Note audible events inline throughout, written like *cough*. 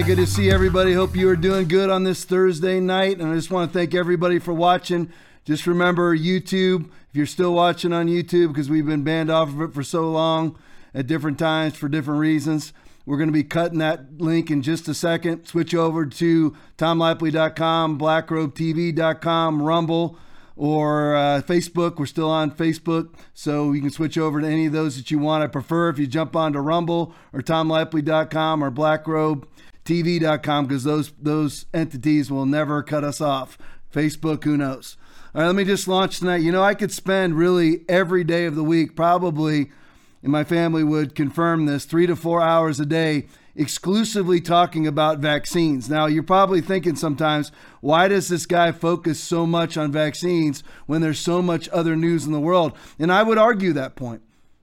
good to see everybody. Hope you are doing good on this Thursday night. And I just want to thank everybody for watching. Just remember YouTube, if you're still watching on YouTube, because we've been banned off of it for so long at different times for different reasons. We're going to be cutting that link in just a second. Switch over to tomlaipply.com, blackrobetv.com, Rumble, or uh, Facebook. We're still on Facebook, so you can switch over to any of those that you want. I prefer if you jump onto Rumble or tomlaipply.com or blackrobetv.com because those those entities will never cut us off. Facebook, who knows? All right, let me just launch tonight. You know, I could spend really every day of the week, probably, and my family would confirm this, three to four hours a day exclusively talking about vaccines. Now, you're probably thinking sometimes, why does this guy focus so much on vaccines when there's so much other news in the world? And I would argue that point.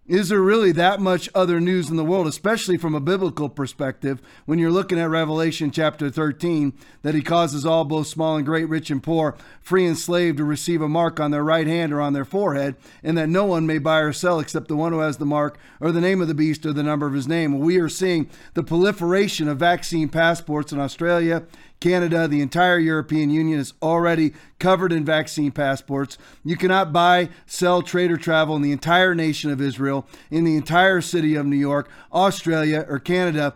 Is there really that much other news in the world, especially from a biblical perspective, when you're looking at Revelation chapter 13, that he causes all, both small and great, rich and poor, free and slave, to receive a mark on their right hand or on their forehead, and that no one may buy or sell except the one who has the mark or the name of the beast or the number of his name? We are seeing the proliferation of vaccine passports in Australia, Canada, the entire European Union is already covered in vaccine passports. You cannot buy, sell, trade, or travel in the entire nation of Israel, in the entire city of New York, Australia, or Canada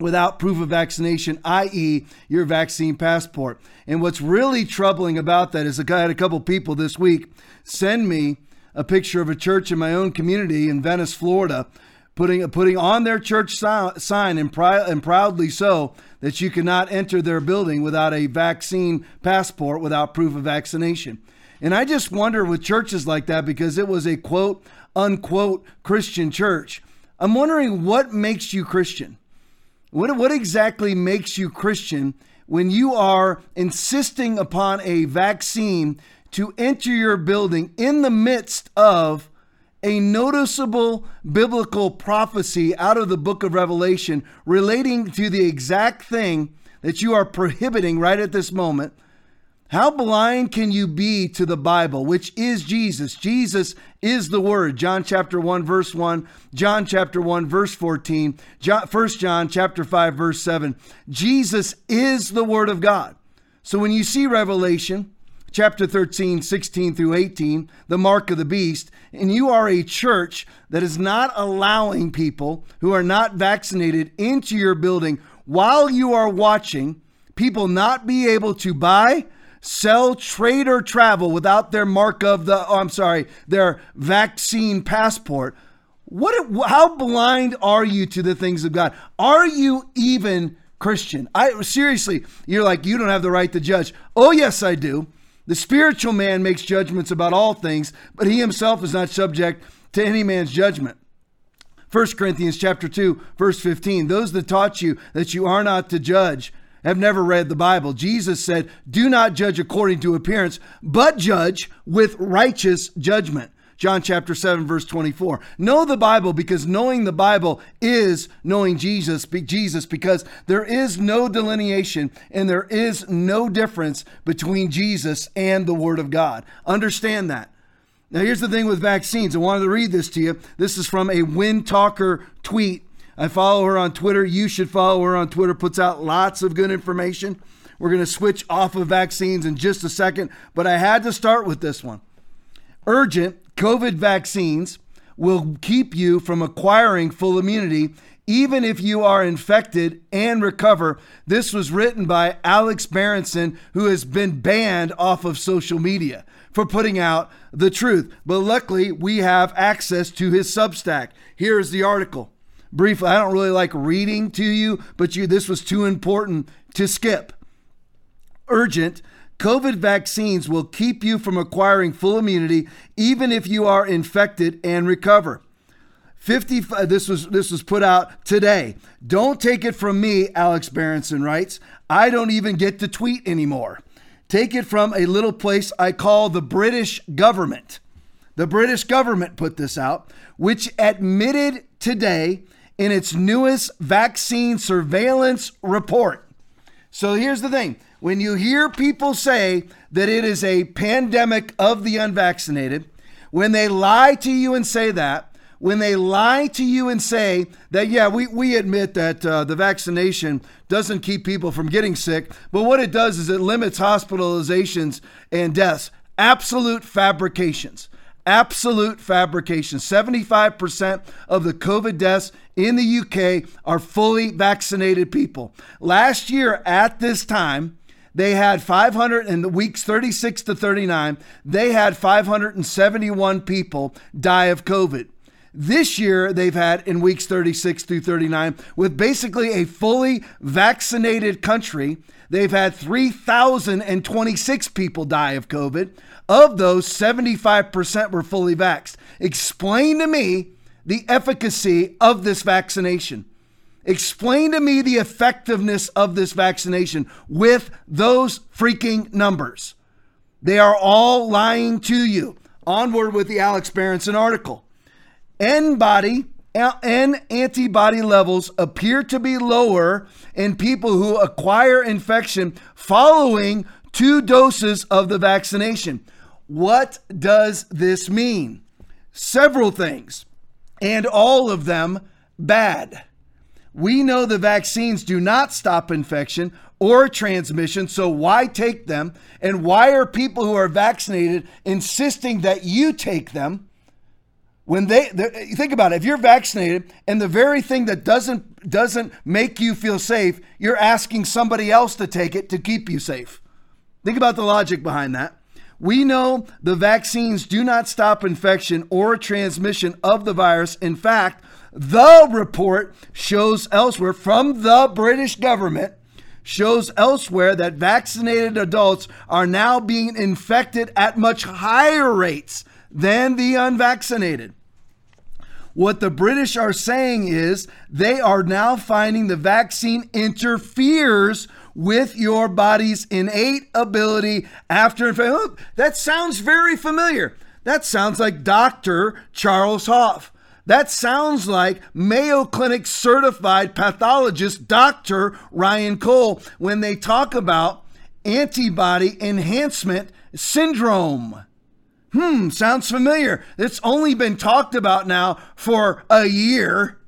without proof of vaccination, i.e., your vaccine passport. And what's really troubling about that is I had a couple people this week send me a picture of a church in my own community in Venice, Florida, putting putting on their church sign and, pri- and proudly so that you cannot enter their building without a vaccine passport without proof of vaccination. And I just wonder with churches like that because it was a quote unquote Christian church. I'm wondering what makes you Christian. What what exactly makes you Christian when you are insisting upon a vaccine to enter your building in the midst of a noticeable biblical prophecy out of the book of Revelation relating to the exact thing that you are prohibiting right at this moment. How blind can you be to the Bible, which is Jesus? Jesus is the Word. John chapter 1, verse 1, John chapter 1, verse 14, John, 1 John chapter 5, verse 7. Jesus is the Word of God. So when you see Revelation, chapter 13, 16 through 18, the mark of the beast, and you are a church that is not allowing people who are not vaccinated into your building while you are watching people not be able to buy, sell, trade, or travel without their mark of the, oh, I'm sorry, their vaccine passport. What, how blind are you to the things of God? Are you even Christian? I seriously, you're like, you don't have the right to judge. Oh, yes, I do. The spiritual man makes judgments about all things, but he himself is not subject to any man's judgment. 1 Corinthians chapter 2 verse 15 those that taught you that you are not to judge have never read the Bible. Jesus said, "Do not judge according to appearance, but judge with righteous judgment." John chapter 7 verse 24. Know the Bible because knowing the Bible is knowing Jesus, Jesus because there is no delineation and there is no difference between Jesus and the word of God. Understand that. Now here's the thing with vaccines. I wanted to read this to you. This is from a Wind Talker tweet. I follow her on Twitter. You should follow her on Twitter. Puts out lots of good information. We're going to switch off of vaccines in just a second, but I had to start with this one. Urgent COVID vaccines will keep you from acquiring full immunity even if you are infected and recover. This was written by Alex Berenson, who has been banned off of social media for putting out the truth. But luckily, we have access to his Substack. Here is the article. Briefly, I don't really like reading to you, but you this was too important to skip. Urgent COVID vaccines will keep you from acquiring full immunity even if you are infected and recover. 50 uh, this was this was put out today. Don't take it from me, Alex Berenson writes. I don't even get to tweet anymore. Take it from a little place I call the British government. The British government put this out, which admitted today in its newest vaccine surveillance report. So here's the thing when you hear people say that it is a pandemic of the unvaccinated, when they lie to you and say that, when they lie to you and say that, yeah, we, we admit that uh, the vaccination doesn't keep people from getting sick, but what it does is it limits hospitalizations and deaths. Absolute fabrications. Absolute fabrications. 75% of the COVID deaths in the UK are fully vaccinated people. Last year at this time, they had 500 in the weeks 36 to 39, they had 571 people die of COVID. This year, they've had in weeks 36 through 39, with basically a fully vaccinated country, they've had 3,026 people die of COVID. Of those, 75% were fully vaxxed. Explain to me the efficacy of this vaccination. Explain to me the effectiveness of this vaccination with those freaking numbers. They are all lying to you. Onward with the Alex Berenson article. N body N antibody levels appear to be lower in people who acquire infection following two doses of the vaccination. What does this mean? Several things, and all of them bad. We know the vaccines do not stop infection or transmission, so why take them? And why are people who are vaccinated insisting that you take them? when they think about it if you're vaccinated and the very thing that doesn't doesn't make you feel safe you're asking somebody else to take it to keep you safe think about the logic behind that we know the vaccines do not stop infection or transmission of the virus in fact the report shows elsewhere from the british government shows elsewhere that vaccinated adults are now being infected at much higher rates than the unvaccinated. What the British are saying is they are now finding the vaccine interferes with your body's innate ability after infection. Oh, that sounds very familiar. That sounds like Dr. Charles Hoffe. That sounds like Mayo Clinic certified pathologist Dr. Ryan Cole when they talk about antibody enhancement syndrome. Hmm, sounds familiar. It's only been talked about now for a year.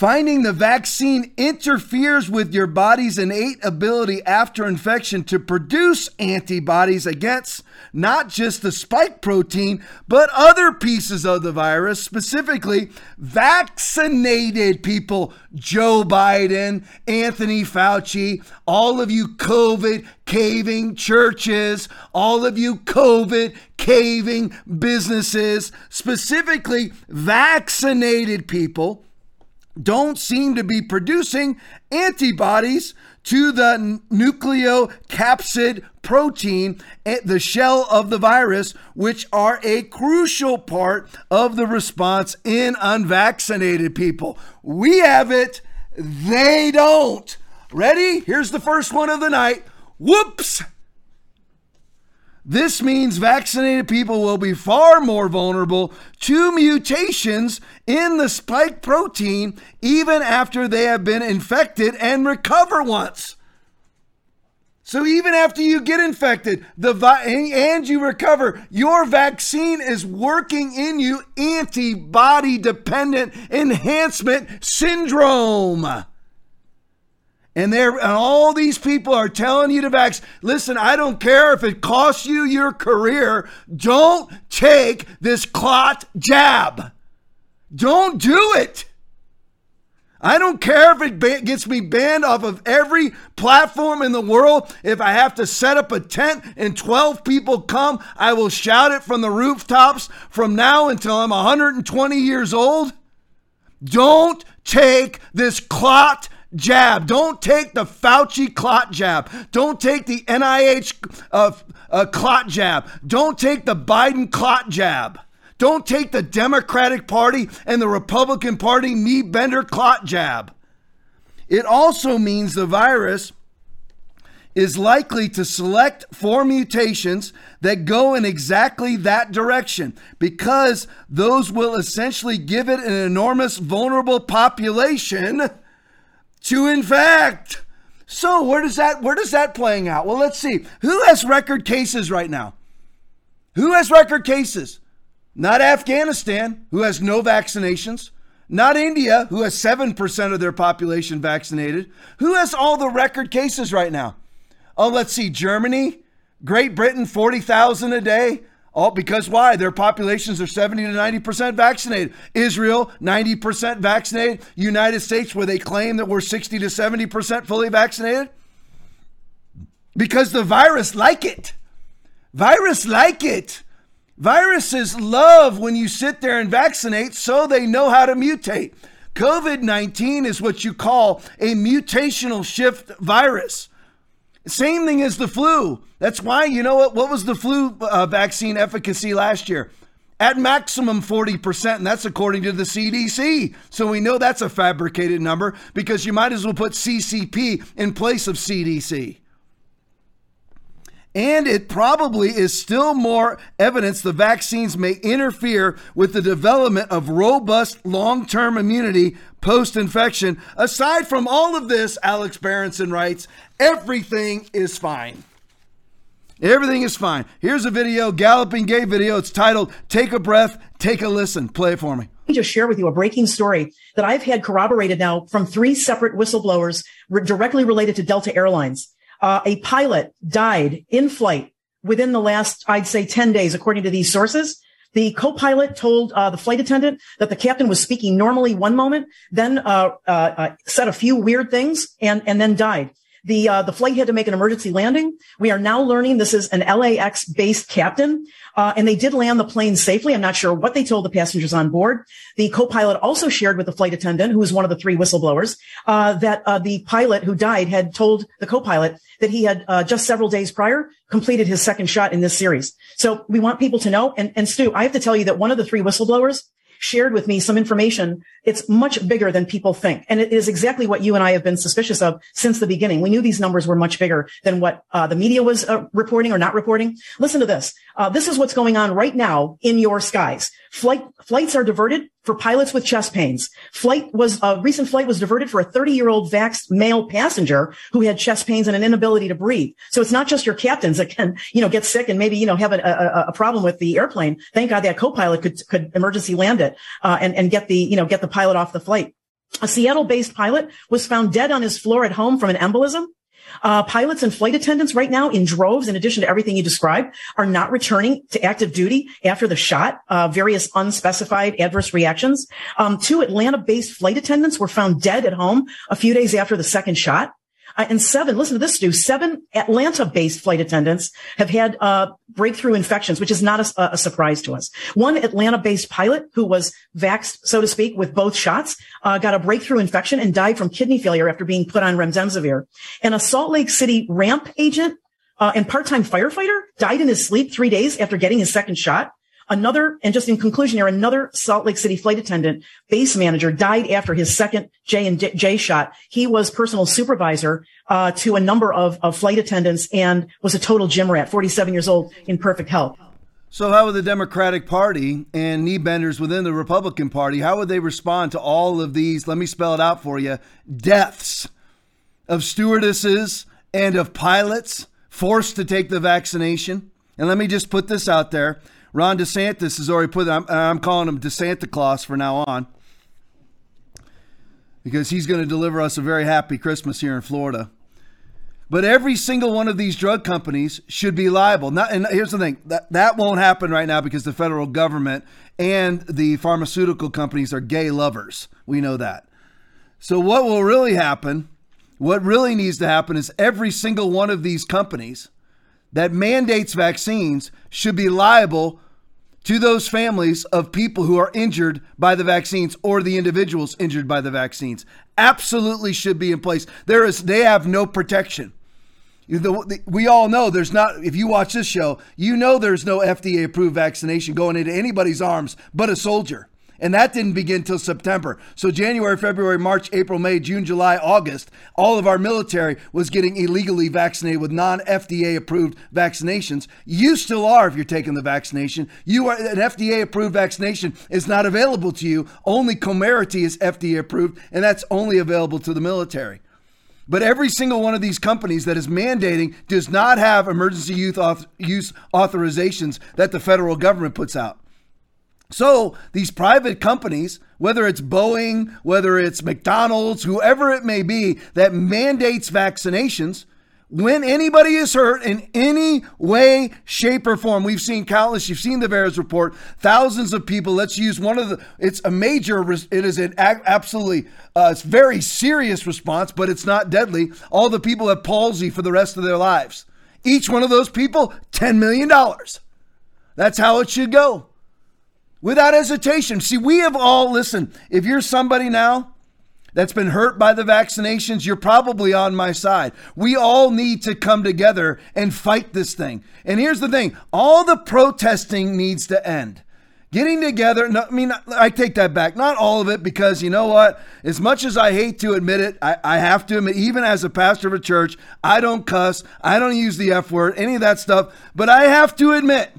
Finding the vaccine interferes with your body's innate ability after infection to produce antibodies against not just the spike protein, but other pieces of the virus, specifically vaccinated people. Joe Biden, Anthony Fauci, all of you COVID caving churches, all of you COVID caving businesses, specifically vaccinated people don't seem to be producing antibodies to the nucleocapsid protein, eh, the shell of the virus, which are a crucial part of the response in unvaccinated people. We have it, they don't. Ready? Here's the first one of the night. Whoops! This means vaccinated people will be far more vulnerable to mutations in the spike protein even after they have been infected and recover once. So even after you get infected, the vi- and you recover, your vaccine is working in you antibody dependent enhancement syndrome. And there and all these people are telling you to vax. Listen, I don't care if it costs you your career. Don't take this clot jab. Don't do it. I don't care if it gets me banned off of every platform in the world. If I have to set up a tent and 12 people come, I will shout it from the rooftops from now until I'm 120 years old. Don't take this clot jab. Don't take the Fauci clot jab. Don't take the NIH uh, uh, clot jab. Don't take the Biden clot jab. Don't take the Democratic Party and the Republican Party knee bender clot jab. It also means the virus is likely to select for mutations that go in exactly that direction because those will essentially give it an enormous vulnerable population to infect. So where does that where does that playing out? Well, let's see. Who has record cases right now? Who has record cases? Not Afghanistan, who has no vaccinations. Not India, who has 7% of their population vaccinated. Who has all the record cases right now? Oh, let's see. Germany, Great Britain, 40,000 a day. All because why? Their populations are 70 to 90% vaccinated. Israel, 90% vaccinated. United States, where they claim that we're 60 to 70% fully vaccinated. Because the virus like it. Virus like it. Viruses love when you sit there and vaccinate so they know how to mutate. COVID 19 is what you call a mutational shift virus. Same thing as the flu. That's why, you know what? What was the flu uh, vaccine efficacy last year? At maximum 40%, and that's according to the CDC. So we know that's a fabricated number because you might as well put CCP in place of CDC. And it probably is still more evidence the vaccines may interfere with the development of robust long term immunity post infection. Aside from all of this, Alex Berenson writes, everything is fine. Everything is fine. Here's a video, Galloping Gay video. It's titled Take a Breath, Take a Listen. Play it for me. Let me just share with you a breaking story that I've had corroborated now from three separate whistleblowers re- directly related to Delta Airlines. Uh, a pilot died in flight within the last, I'd say 10 days, according to these sources. The co-pilot told uh, the flight attendant that the captain was speaking normally one moment, then uh, uh, uh said a few weird things, and and then died. The uh, the flight had to make an emergency landing. We are now learning this is an LAX based captain, uh, and they did land the plane safely. I'm not sure what they told the passengers on board. The co-pilot also shared with the flight attendant, who was one of the three whistleblowers, uh, that uh, the pilot who died had told the co-pilot that he had uh, just several days prior completed his second shot in this series. So we want people to know. And, and Stu, I have to tell you that one of the three whistleblowers shared with me some information. It's much bigger than people think. And it is exactly what you and I have been suspicious of since the beginning. We knew these numbers were much bigger than what uh, the media was uh, reporting or not reporting. Listen to this. Uh, this is what's going on right now in your skies. Flight, flights are diverted for pilots with chest pains. Flight was, a recent flight was diverted for a 30 year old vaxxed male passenger who had chest pains and an inability to breathe. So it's not just your captains that can, you know, get sick and maybe, you know, have a, a, a problem with the airplane. Thank God that co-pilot could, could emergency land it, uh, and, and get the, you know, get the pilot off the flight. A Seattle based pilot was found dead on his floor at home from an embolism. Uh, pilots and flight attendants right now in droves, in addition to everything you described, are not returning to active duty after the shot. Uh, various unspecified adverse reactions. Um, two Atlanta-based flight attendants were found dead at home a few days after the second shot. Uh, and seven, listen to this, Stu, seven Atlanta-based flight attendants have had uh, breakthrough infections, which is not a, a surprise to us. One Atlanta-based pilot who was vaxxed, so to speak, with both shots, uh, got a breakthrough infection and died from kidney failure after being put on remdesivir. And a Salt Lake City ramp agent uh, and part-time firefighter died in his sleep three days after getting his second shot. Another, and just in conclusion here, another Salt Lake City flight attendant, base manager, died after his second J and J shot. He was personal supervisor uh, to a number of, of flight attendants and was a total gym rat, 47 years old, in perfect health. So, how would the Democratic Party and knee benders within the Republican Party, how would they respond to all of these? Let me spell it out for you: deaths of stewardesses and of pilots forced to take the vaccination. And let me just put this out there: Ron DeSantis has already put, I'm, I'm calling him DeSanta Claus for now on, because he's going to deliver us a very happy Christmas here in Florida. But every single one of these drug companies should be liable. Not, and here's the thing that, that won't happen right now because the federal government and the pharmaceutical companies are gay lovers. We know that. So, what will really happen, what really needs to happen, is every single one of these companies that mandates vaccines should be liable to those families of people who are injured by the vaccines or the individuals injured by the vaccines. Absolutely should be in place. There is they have no protection. We all know there's not, if you watch this show, you know there's no FDA approved vaccination going into anybody's arms but a soldier. And that didn't begin until September. So January, February, March, April, May, June, July, August, all of our military was getting illegally vaccinated with non-FDA approved vaccinations. You still are if you're taking the vaccination. You are an FDA approved vaccination is not available to you. Only Comirnaty is FDA approved, and that's only available to the military. But every single one of these companies that is mandating does not have emergency youth use authorizations that the federal government puts out. So these private companies, whether it's Boeing, whether it's McDonald's, whoever it may be, that mandates vaccinations, when anybody is hurt in any way, shape, or form, we've seen countless. You've seen the VAERS report. Thousands of people. Let's use one of the. It's a major. It is an absolutely. Uh, it's very serious response, but it's not deadly. All the people have palsy for the rest of their lives. Each one of those people, ten million dollars. That's how it should go, without hesitation. See, we have all listen. If you're somebody now that's been hurt by the vaccinations, you're probably on my side. We all need to come together and fight this thing. And here's the thing all the protesting needs to end. Getting together, no, I mean, I take that back. Not all of it, because you know what? As much as I hate to admit it, I, I have to admit, even as a pastor of a church, I don't cuss, I don't use the F word, any of that stuff. But I have to admit,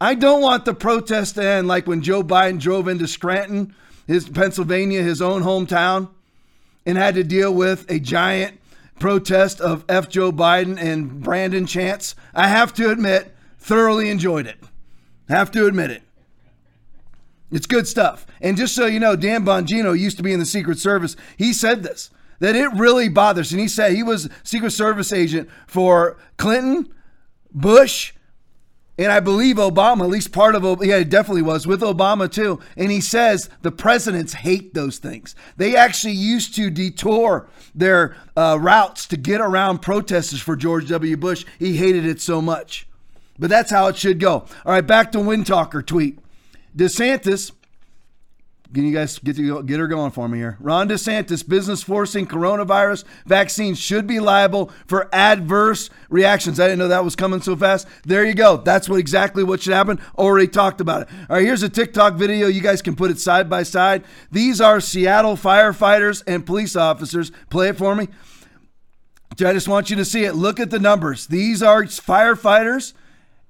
I don't want the protest to end like when Joe Biden drove into Scranton his Pennsylvania, his own hometown, and had to deal with a giant protest of F. Joe Biden and Brandon chants. I have to admit, thoroughly enjoyed it. Have to admit it. It's good stuff. And just so you know, Dan Bongino used to be in the Secret Service. He said this that it really bothers. And he said he was Secret Service agent for Clinton, Bush, and I believe Obama, at least part of yeah, it definitely was with Obama too. And he says the presidents hate those things. They actually used to detour their uh, routes to get around protesters for George W. Bush. He hated it so much. But that's how it should go. All right, back to Windtalker tweet. DeSantis can you guys get to get her going for me here? Ron DeSantis, business forcing coronavirus vaccine should be liable for adverse reactions. I didn't know that was coming so fast. There you go. That's what exactly what should happen. Already talked about it. All right, here's a TikTok video. You guys can put it side by side. These are Seattle firefighters and police officers. Play it for me. I just want you to see it. Look at the numbers. These are firefighters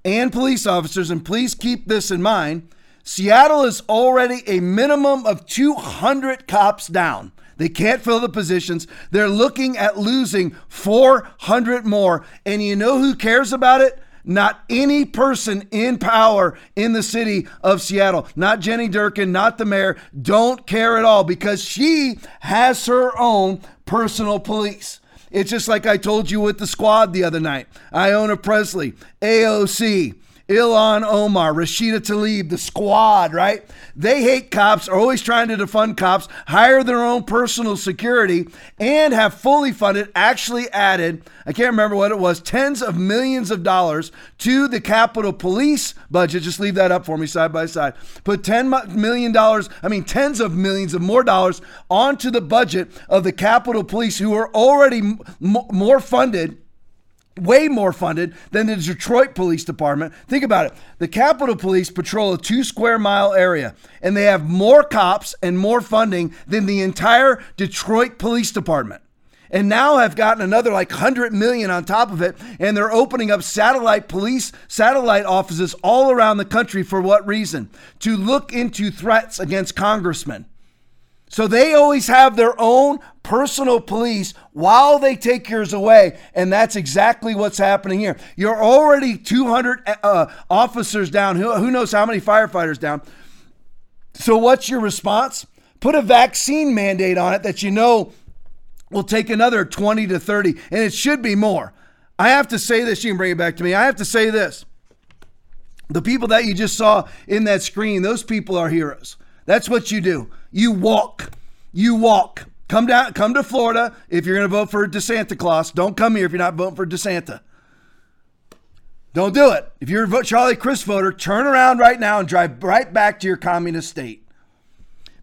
and police officers, and please keep this in mind. Seattle is already a minimum of 200 cops down. They can't fill the positions. They're looking at losing 400 more. And you know who cares about it? Not any person in power in the city of Seattle, not Jenny Durkan, not the mayor, don't care at all because she has her own personal police. It's just like I told you with the squad the other night. Ayanna Pressley, AOC, Ilhan Omar, Rashida Tlaib, the squad, right? They hate cops, are always trying to defund cops, hire their own personal security, and have fully funded, actually added, I can't remember what it was, tens of millions of dollars to the Capitol Police budget. Just leave that up for me side by side. Put $10 million, I mean, tens of millions of more dollars onto the budget of the Capitol Police, who are already m- more funded way more funded than the Detroit Police Department. Think about it. The Capitol Police patrol a two square mile area, and they have more cops and more funding than the entire Detroit Police Department. And now have gotten another like 100 million on top of it, and they're opening up satellite police, satellite offices all around the country for what reason? To look into threats against congressmen. So they always have their own personal police while they take yours away. And that's exactly what's happening here. You're already 200 uh, officers down. Who, who knows how many firefighters down? So what's your response? Put a vaccine mandate on it that you know will take another 20 to 30, and it should be more. I have to say this. You can bring it back to me. I have to say this. The people that you just saw in that screen, those people are heroes. That's what you do. You walk. You walk. Come down, come to Florida if you're going to vote for DeSanta Claus. Don't come here if you're not voting for DeSanta. Don't do it. If you're a Charlie Crist voter, turn around right now and drive right back to your communist state.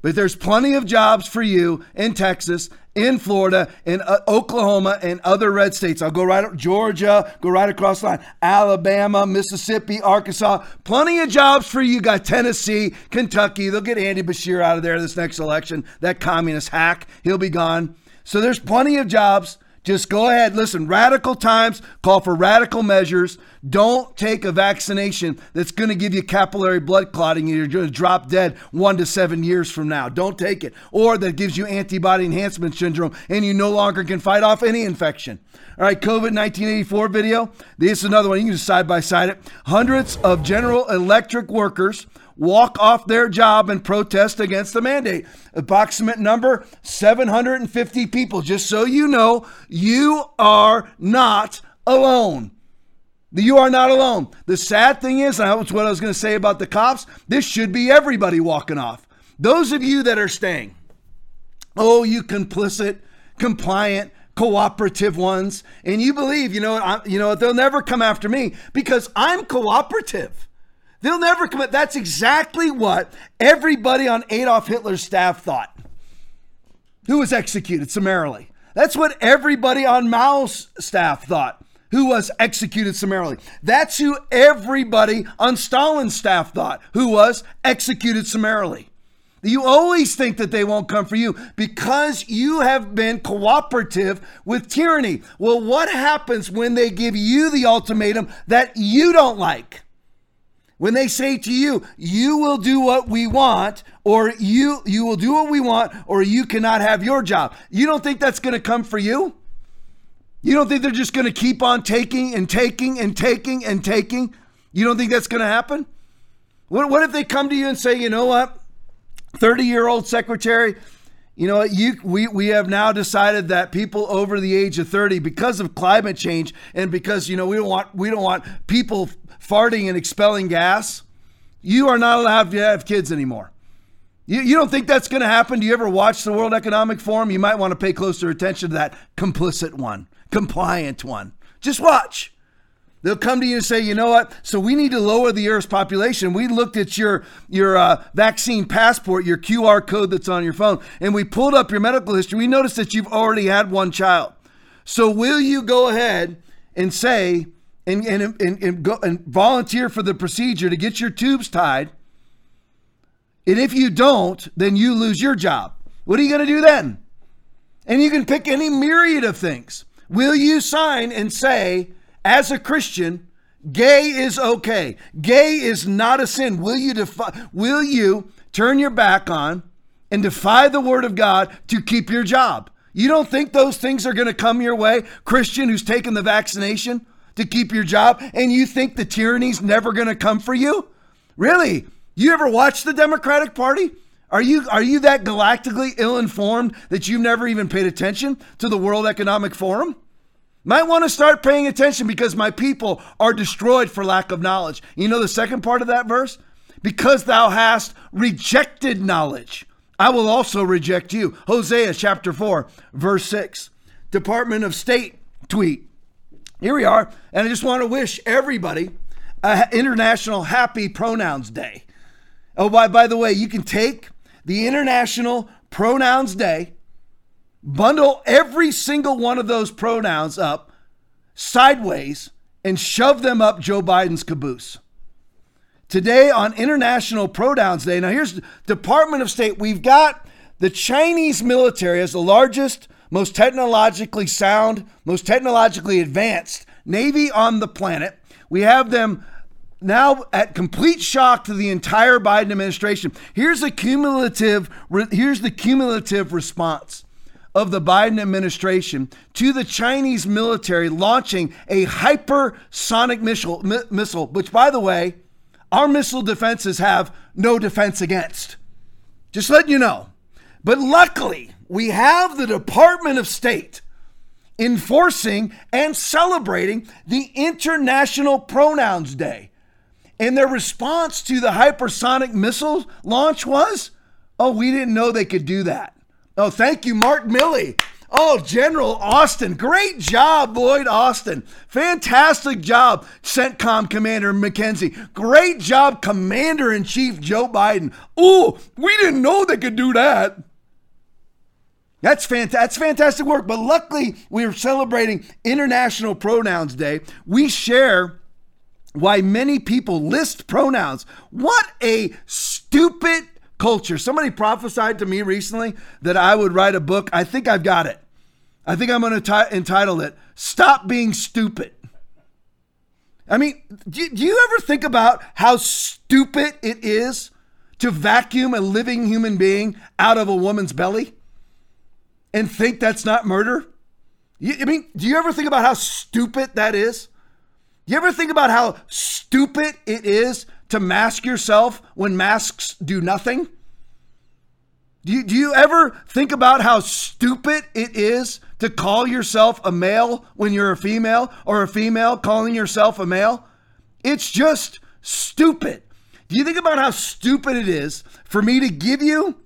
But there's plenty of jobs for you in Texas, in Florida, in uh, Oklahoma, and other red states. I'll go right up Georgia, go right across the line, Alabama, Mississippi, Arkansas. Plenty of jobs for you. Got Tennessee, Kentucky. They'll get Andy Beshear out of there this next election. That communist hack, he'll be gone. So there's plenty of jobs. Just go ahead. Listen, radical times call for radical measures. Don't take a vaccination that's going to give you capillary blood clotting and you're going to drop dead one to seven years from now. Don't take it. Or that gives you antibody enhancement syndrome and you no longer can fight off any infection. All right, COVID 1984 video. This is another one. You can just side by side it. Hundreds of General Electric workers walk off their job and protest against the mandate. Approximate number 750 people. Just so you know, you are not alone. You are not alone. The sad thing is, and that's what I was going to say about the cops, this should be everybody walking off. Those of you that are staying, oh, you complicit, compliant, cooperative ones, and you believe, you know, I, you know, they'll never come after me because I'm cooperative. They'll never come. That's exactly what everybody on Adolf Hitler's staff thought, who was executed summarily. That's what everybody on Mao's staff thought who was executed summarily. That's who everybody on Stalin's staff thought, who was executed summarily. You always think that they won't come for you because you have been cooperative with tyranny. Well, what happens when they give you the ultimatum that you don't like? When they say to you, you will do what we want, or you you will do what we want, or you cannot have your job. You don't think that's going to come for you? You don't think they're just going to keep on taking and taking and taking and taking? You don't think that's going to happen? What, what if they come to you and say, you know what, 30 year old secretary, you know you, we, we have now decided that people over the age of 30, because of climate change and because, you know, we don't want, we don't want people farting and expelling gas, you are not allowed to have kids anymore. You, you don't think that's going to happen? Do you ever watch the World Economic Forum? You might want to pay closer attention to that complicit one compliant one. Just watch. They'll come to you and say, you know what? So we need to lower the Earth's population. We looked at your your uh, vaccine passport, your QR code that's on your phone, and we pulled up your medical history. We noticed that you've already had one child. So will you go ahead and say and and and, and go and volunteer for the procedure to get your tubes tied? And if you don't, then you lose your job. What are you going to do then? And you can pick any myriad of things. Will you sign and say, as a Christian, gay is okay? Gay is not a sin. Will you defy, will you turn your back on and defy the word of God to keep your job? You don't think those things are going to come your way, Christian who's taken the vaccination to keep your job, and you think the tyranny's never going to come for you? Really? You ever watch the Democratic Party? Are you are you that galactically ill-informed that you've never even paid attention to the World Economic Forum? Might want to start paying attention because my people are destroyed for lack of knowledge. You know the second part of that verse? Because thou hast rejected knowledge, I will also reject you. Hosea chapter 4, verse 6. Department of State tweet. Here we are, and I just want to wish everybody a International Happy Pronouns Day. Oh, by, by the way, you can take the International Pronouns Day, bundle every single one of those pronouns up sideways, and shove them up Joe Biden's caboose. Today on International Pronouns Day, now here's Department of State. We've got the Chinese military as the largest, most technologically sound, most technologically advanced Navy on the planet. We have them now at complete shock to the entire Biden administration. Here's a cumulative here's the cumulative response of the Biden administration to the Chinese military launching a hypersonic missile missile which by the way, our missile defenses have no defense against. Just letting you know. But luckily, we have the Department of State enforcing and celebrating the International Pronouns Day. And their response to the hypersonic missile launch was, oh, we didn't know they could do that. Oh, thank you, Mark Milley. Oh, General Austin. Great job, Lloyd Austin. Fantastic job, CENTCOM Commander McKenzie. Great job, Commander in Chief Joe Biden. Oh, we didn't know they could do that. That's fantastic. That's fantastic work. But luckily, we are celebrating International Pronouns Day. We share why many people list pronouns. What a stupid culture. Somebody prophesied to me recently that I would write a book. I think I've got it. I think I'm going to entitle it Stop Being Stupid. I mean, do, do you ever think about how stupid it is to vacuum a living human being out of a woman's belly and think that's not murder? You, I mean, do you ever think about how stupid that is? You ever think about how stupid it is to mask yourself when masks do nothing? Do you, do you ever think about how stupid it is to call yourself a male when you're a female or a female calling yourself a male? It's just stupid. Do you think about how stupid it is for me to give you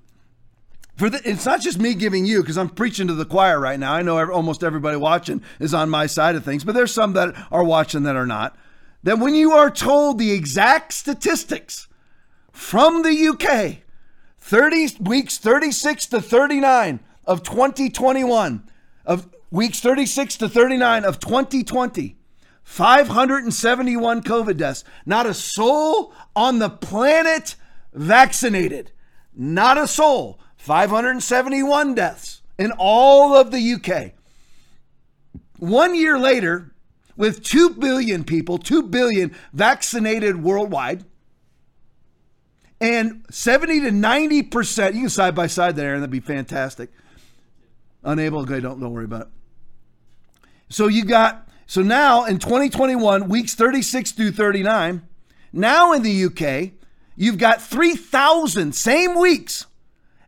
for the, it's not just me giving you because I'm preaching to the choir right now. I know every, almost everybody watching is on my side of things, but there's some that are watching that are not. That when you are told the exact statistics from the UK, 30 weeks 36 to 39 of 2021 of weeks 36 to 39 of 2020 571 covid deaths not a soul on the planet vaccinated. Not a soul. 571 deaths in all of the UK one year later with 2 billion people 2 billion vaccinated worldwide and 70 to 90%, you can side by side there, and that'd be fantastic. Unable, okay, don't, don't worry about it. So you got, so now in 2021, weeks 36 through 39, now in the UK, you've got 3,000, same weeks.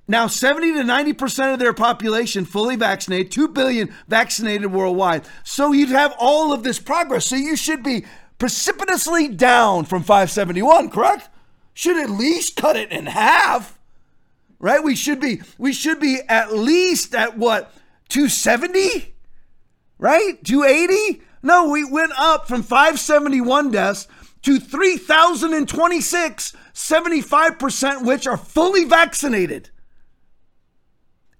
Now, 70 to 90% of their population fully vaccinated, 2 billion vaccinated worldwide. So you'd have all of this progress. So you should be precipitously down from 571, correct? should at least cut it in half. Right? We should be we should be at least at what 270? Right? 280? No, we went up from 571 deaths to 3,026, 75% which are fully vaccinated.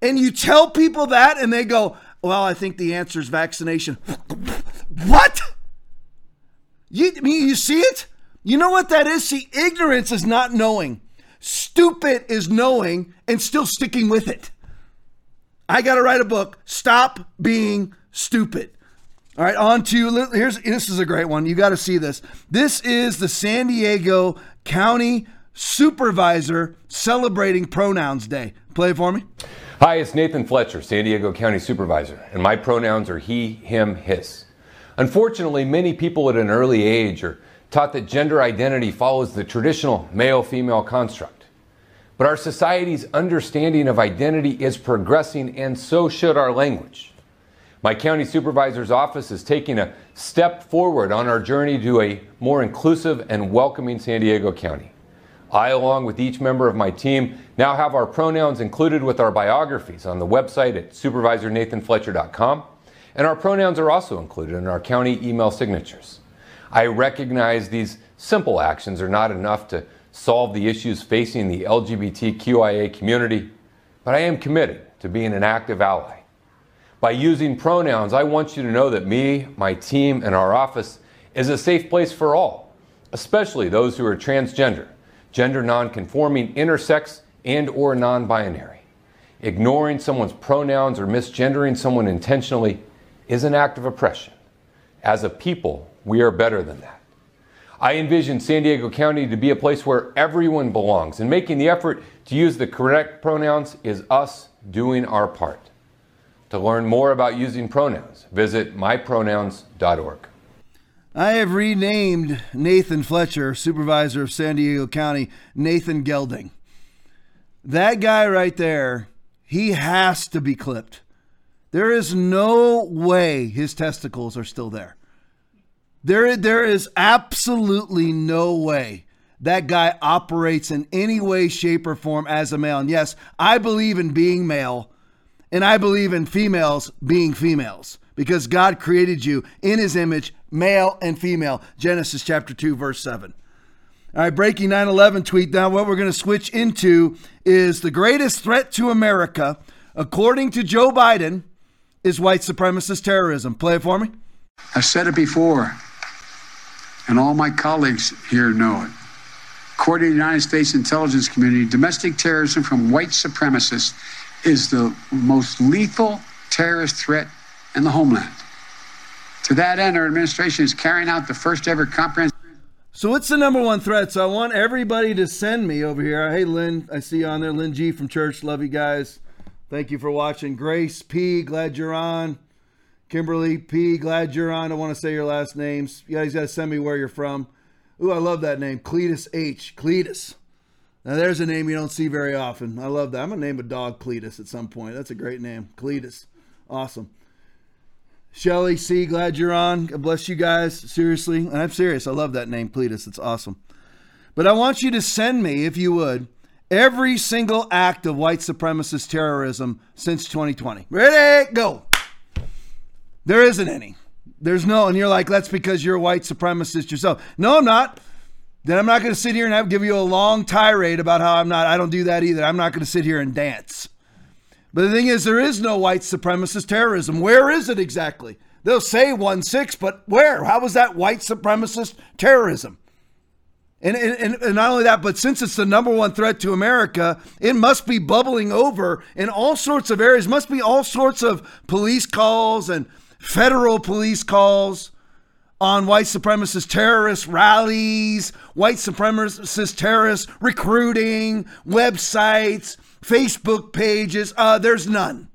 And you tell people that and they go, well, I think the answer is vaccination. what? You, mean, you see it? You know what that is? See, ignorance is not knowing. Stupid is knowing and still sticking with it. I got to write a book. Stop being stupid. All right, on to here's this is a great one. You got to see this. This is the San Diego County Supervisor celebrating Pronouns Day. Play it for me. Hi, it's Nathan Fletcher, San Diego County Supervisor, and my pronouns are he, him, his. Unfortunately, many people at an early age are taught that gender identity follows the traditional male female construct. But our society's understanding of identity is progressing, and so should our language. My county supervisor's office is taking a step forward on our journey to a more inclusive and welcoming San Diego County. I, along with each member of my team, now have our pronouns included with our biographies on the website at supervisornathanfletcher.com, and our pronouns are also included in our county email signatures. I recognize these simple actions are not enough to solve the issues facing the LGBTQIA community, but I am committed to being an active ally. By using pronouns, I want you to know that me, my team, and our office is a safe place for all, especially those who are transgender, gender nonconforming, intersex, and or non-binary. Ignoring someone's pronouns or misgendering someone intentionally is an act of oppression. As a people, we are better than that. I envision San Diego County to be a place where everyone belongs, and making the effort to use the correct pronouns is us doing our part. To learn more about using pronouns, visit mypronouns.org. I have renamed Nathan Fletcher, supervisor of San Diego County, Nathan Gelding. That guy right there, he has to be clipped. There is no way his testicles are still there. There, there is absolutely no way that guy operates in any way, shape, or form as a male. And yes, I believe in being male, and I believe in females being females because God created you in his image, male and female. Genesis chapter 2, verse 7. All right, breaking 9 11 tweet. Now, what we're going to switch into is the greatest threat to America, according to Joe Biden, is white supremacist terrorism. Play it for me. I've said it before and all my colleagues here know it. According to the United States intelligence community, domestic terrorism from white supremacists is the most lethal terrorist threat in the homeland. To that end, our administration is carrying out the first ever comprehensive. So, what's the number one threat? So, I want everybody to send me over here. Hey, Lynn, I see you on there. Lynn G from church. Love you guys. Thank you for watching. Grace P, glad you're on. Kimberly P, glad you're on. I want to say your last names. You guys got to send me where you're from. Ooh, I love that name, Cletus H. Cletus. Now there's a name you don't see very often. I love that. I'm gonna name a dog Cletus at some point. That's a great name, Cletus. Awesome. Shelly C, glad you're on. God bless you guys. Seriously, and I'm serious. I love that name, Cletus. It's awesome. But I want you to send me, if you would, every single act of white supremacist terrorism since 2020. Ready? Go. There isn't any. There's no, and you're like, that's because you're a white supremacist yourself. No, I'm not. Then I'm not going to sit here and have, give you a long tirade about how I'm not. I don't do that either. I'm not going to sit here and dance. But the thing is, there is no white supremacist terrorism. Where is it exactly? They'll say 1 6, but where? How was that white supremacist terrorism? And, and, and not only that, but since it's the number one threat to America, it must be bubbling over in all sorts of areas. Must be all sorts of police calls and federal police calls on white supremacist terrorist rallies, white supremacist terrorist recruiting, websites, Facebook pages. Uh, there's none.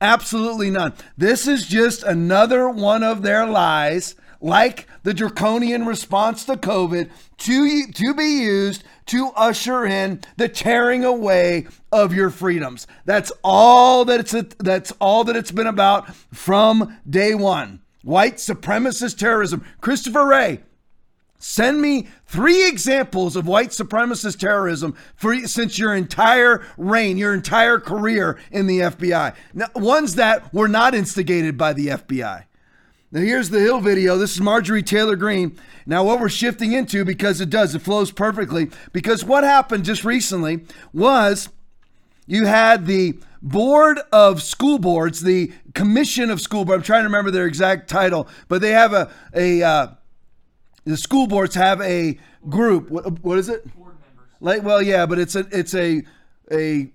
Absolutely none. This is just another one of their lies, like the draconian response to COVID, to, to be used to usher in the tearing away of your freedoms. That's all that it's that's all that it's been about from day one. White supremacist terrorism. Christopher Wray, Send me three examples of white supremacist terrorism for since your entire reign, your entire career in the FBI. Now, ones that were not instigated by the FBI. Now here's the Hill video. This is Marjorie Taylor Greene. Now what we're shifting into because it does, it flows perfectly. Because what happened just recently was you had the board of school boards, the commission of school board. I'm trying to remember their exact title, but they have a a uh, the school boards have a group. What, what is it? Board members. Like, well, yeah, but it's a it's a a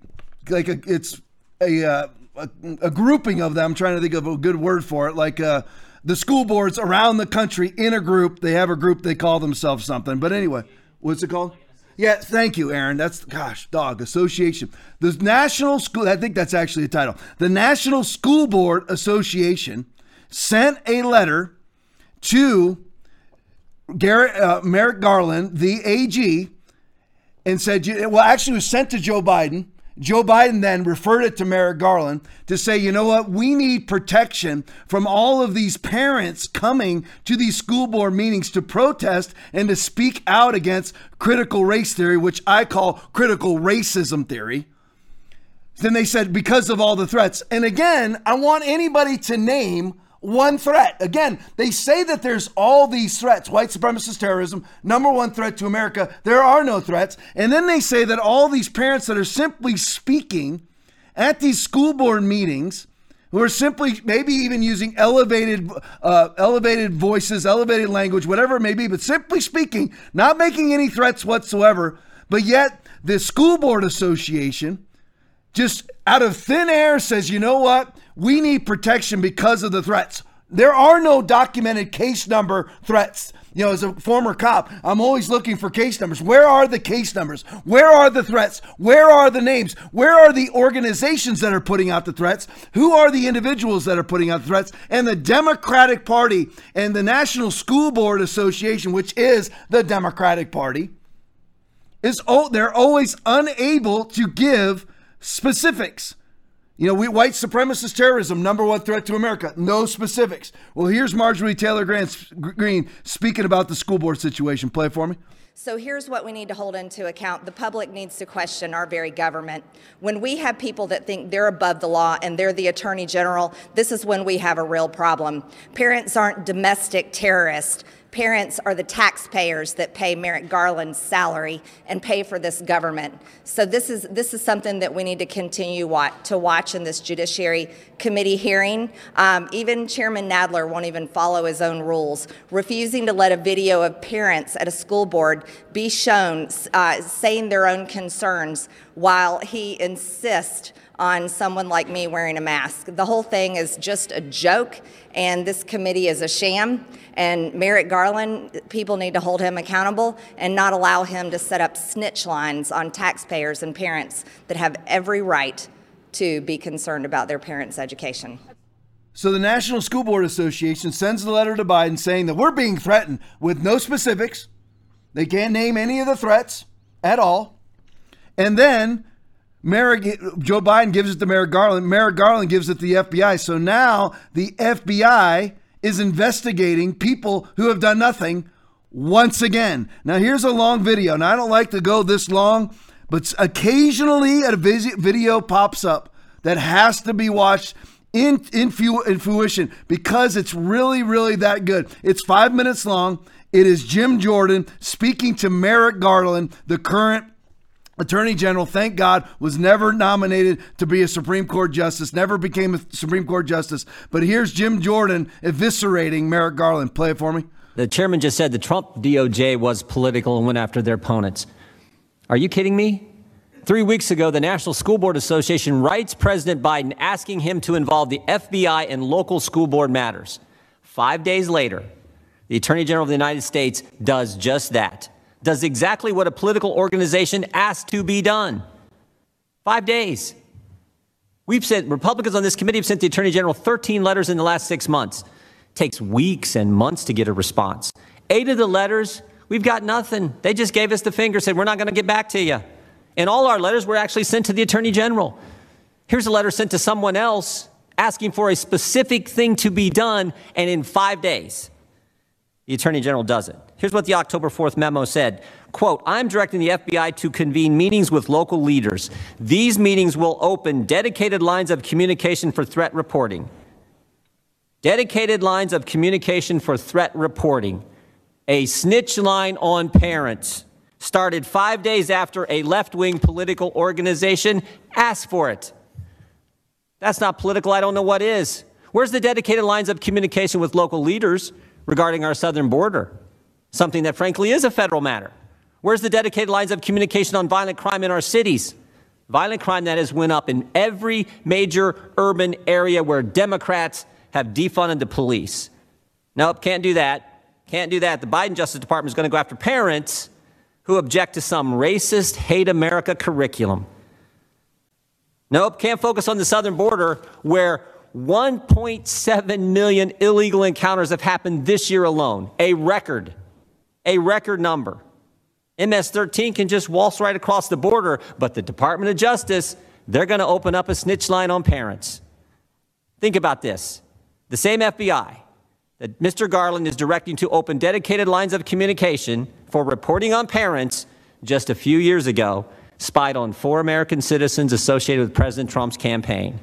like a it's a uh, a, a, grouping of them. I'm trying to think of a good word for it. Like uh, the school boards around the country in a group. They have a group. They call themselves something. But anyway, what's it called? Yeah, thank you, Aaron. That's gosh, dog association. The National School. I think that's actually a title. The National School Board Association sent a letter to Garrett, uh, Merrick Garland, the AG, and said, well, actually, was sent to Joe Biden. Joe Biden then referred it to Merrick Garland to say, you know what, we need protection from all of these parents coming to these school board meetings to protest and to speak out against critical race theory, which I call critical racism theory. Then they said, because of all the threats. And again, I want anybody to name one threat. Again, they say that there's all these threats white supremacist terrorism, number one threat to America. There are no threats. And then they say that all these parents that are simply speaking at these school board meetings, who are simply maybe even using elevated uh, elevated voices, elevated language, whatever it may be, but simply speaking, not making any threats whatsoever. But yet, the school board association just out of thin air says, you know what? We need protection because of the threats. There are no documented case number threats. You know, as a former cop, I'm always looking for case numbers. Where are the case numbers? Where are the threats? Where are the names? Where are the organizations that are putting out the threats? Who are the individuals that are putting out the threats? And the Democratic Party and the National School Board Association, which is the Democratic Party, is oh, they're always unable to give specifics. You know, we, white supremacist terrorism, number one threat to America. No specifics. Well, here's Marjorie Taylor Greene speaking about the school board situation. Play it for me. So here's what we need to hold into account. The public needs to question our very government. When we have people that think they're above the law and they're the attorney general, this is when we have a real problem. Parents aren't domestic terrorists parents are the taxpayers that pay Merrick Garland's salary and pay for this government. So this is this is something that we need to continue watch, to watch in this Judiciary Committee hearing. Um, even Chairman Nadler won't even follow his own rules, refusing to let a video of parents at a school board be shown uh, saying their own concerns while he insists on someone like me wearing a mask. The whole thing is just a joke, and this committee is a sham. And Merrick Garland, people need to hold him accountable and not allow him to set up snitch lines on taxpayers and parents that have every right to be concerned about their parents' education. So the National School Board Association sends a letter to Biden saying that we're being threatened with no specifics, They can't name any of the threats at all. And then Merrick, Joe Biden gives it to Merrick Garland. Merrick Garland gives it to the FBI. So now the FBI is investigating people who have done nothing once again. Now, here's a long video. Now, I don't like to go this long, but occasionally a video pops up that has to be watched in, in, in fruition because it's really, really that good. It's five minutes long. It is Jim Jordan speaking to Merrick Garland, the current Attorney General, thank God, was never nominated to be a Supreme Court justice, never became a Supreme Court justice. But here's Jim Jordan eviscerating Merrick Garland. Play it for me. The chairman just said the Trump DOJ was political and went after their opponents. Are you kidding me? Three weeks ago, the National School Board Association writes President Biden asking him to involve the FBI in local school board matters. Five days later, the Attorney General of the United States does just that, does exactly what a political organization asked to be done. Five days. We've sent, Republicans on this committee have sent the Attorney General 13 letters in the last six months. Takes weeks and months to get a response. Eight of the letters, we've got nothing. They just gave us the finger, said, We're not going to get back to you. And all our letters were actually sent to the Attorney General. Here's a letter sent to someone else asking for a specific thing to be done, and in five days, the Attorney General does it. Here's what the October 4th memo said. Quote, I'm directing the FBI to convene meetings with local leaders. These meetings will open dedicated lines of communication for threat reporting. Dedicated lines of communication for threat reporting. A snitch line on parents started five days after a left wing political organization asked for it. That's not political. I don't know what is. Where's the dedicated lines of communication with local leaders regarding our southern border? Something that, frankly, is a federal matter. Where's the dedicated lines of communication on violent crime in our cities? Violent crime that has went up in every major urban area where Democrats have defunded the police. Nope, can't do that. Can't do that. The Biden Justice Department is going to go after parents who object to some racist, hate America curriculum. Nope, can't focus on the southern border where 1.7 million illegal encounters have happened this year alone. A record. A record number. MS 13 can just waltz right across the border, but the Department of Justice, they're going to open up a snitch line on parents. Think about this. The same FBI that Mr. Garland is directing to open dedicated lines of communication for reporting on parents just a few years ago spied on four American citizens associated with President Trump's campaign.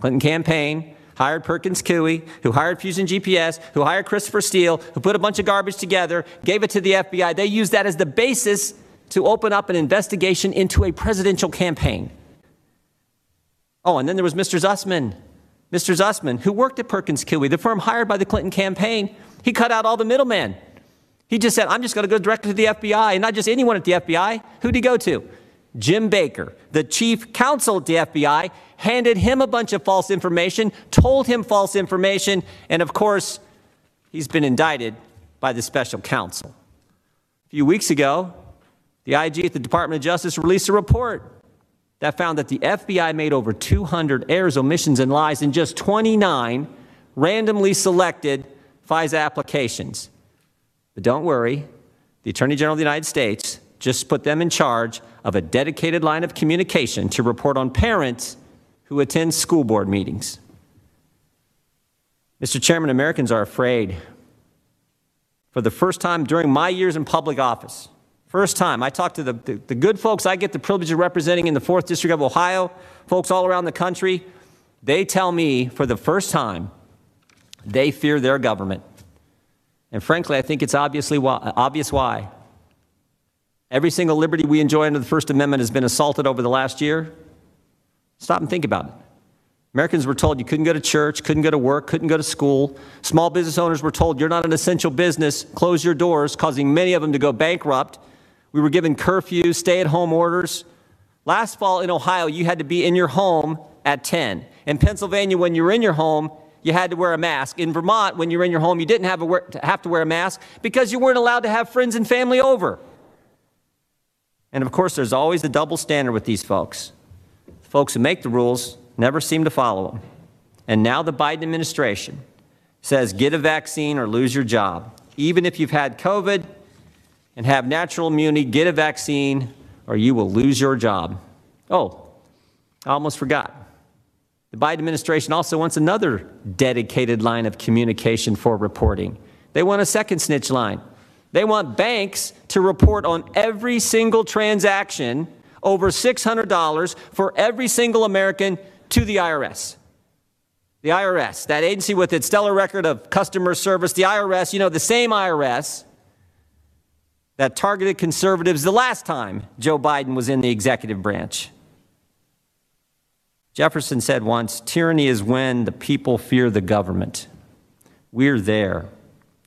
Clinton campaign hired Perkins Coie, who hired Fusion GPS, who hired Christopher Steele, who put a bunch of garbage together, gave it to the FBI. They used that as the basis to open up an investigation into a presidential campaign. Oh, and then there was Mr. Sussmann, Mr. Sussmann, who worked at Perkins Coie, the firm hired by the Clinton campaign, he cut out all the middlemen. He just said, I'm just going to go directly to the FBI, and not just anyone at the FBI. Who'd he go to? Jim Baker, the chief counsel at the FBI, handed him a bunch of false information, told him false information, and of course, he's been indicted by the special counsel. A few weeks ago, the IG at the Department of Justice released a report that found that the FBI made over 200 errors, omissions, and lies in just 29 randomly selected FISA applications. But don't worry, the Attorney General of the United States just put them in charge of a dedicated line of communication to report on parents who attend school board meetings. Mr. Chairman, Americans are afraid. For the first time during my years in public office, First time. I talked to the, the, the, good folks I get the privilege of representing in the 4th District of Ohio, folks all around the country. They tell me for the first time they fear their government. And frankly, I think it's obviously why, obvious why. Every single liberty we enjoy under the First Amendment has been assaulted over the last year. Stop and think about it. Americans were told you couldn't go to church, couldn't go to work, couldn't go to school. Small business owners were told you're not an essential business, close your doors, causing many of them to go bankrupt. We were given curfews, stay at home orders. Last fall in Ohio, you had to be in your home at 10. In Pennsylvania, when you were in your home, you had to wear a mask. In Vermont, when you were in your home, you didn't have, wear, have to wear a mask because you weren't allowed to have friends and family over. And of course, there's always the double standard with these folks. The folks who make the rules never seem to follow them. And now the Biden administration says get a vaccine or lose your job. Even if you've had COVID, and have natural immunity, get a vaccine, or you will lose your job. Oh, I almost forgot. The Biden administration also wants another dedicated line of communication for reporting. They want a second snitch line. They want banks to report on every single transaction over $600 for every single American to the IRS. The IRS, that agency with its stellar record of customer service, the IRS, you know, the same IRS that targeted conservatives the last time Joe Biden was in the executive branch. Jefferson said once tyranny is when the people fear the government. We're there.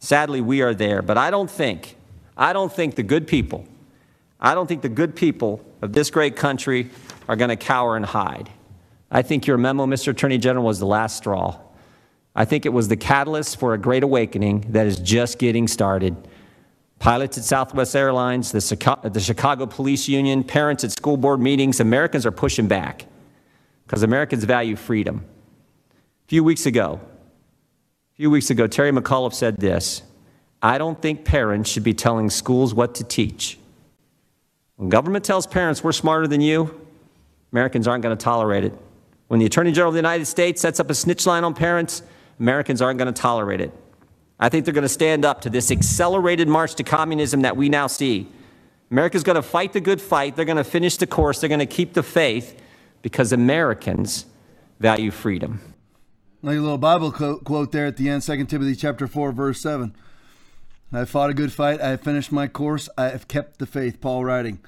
Sadly, we are there. But I don't think, I don't think the good people, I don't think the good people of this great country are going to cower and hide. I think your memo, Mr. Attorney General, was the last straw. I think it was the catalyst for a great awakening that is just getting started. Pilots at Southwest Airlines, the, Chicago Police Union, parents at school board meetings, Americans are pushing back because Americans value freedom. A few weeks ago, few weeks ago, Terry McAuliffe said this I don't think parents should be telling schools what to teach. When government tells parents we're smarter than you, Americans aren't going to tolerate it. When the Attorney General of the United States sets up a snitch line on parents, Americans aren't going to tolerate it. I think they're going to stand up to this accelerated march to communism that we now see. America's going to fight the good fight. They're going to finish the course. They're going to keep the faith because Americans value freedom. Like a little Bible quote there at the end, 2 Timothy chapter 4, verse 7. I fought a good fight. I have finished my course. I have kept the faith. Paul writing.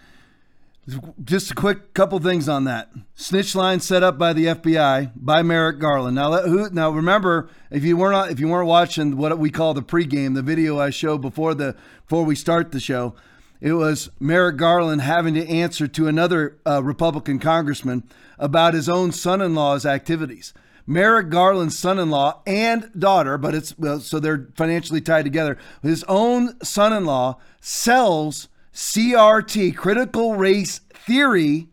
Just a quick couple things on that. Snitch line set up by the FBI by Merrick Garland. Now, let, who, now remember, if you weren't if you weren't watching what we call the pregame, the video I showed before the before we start the show, it was Merrick Garland having to answer to another uh, Republican congressman about his own son in law's activities. Merrick Garland's son in law and daughter, but it's well, so they're financially tied together. His own son in law sells CRT, critical race theory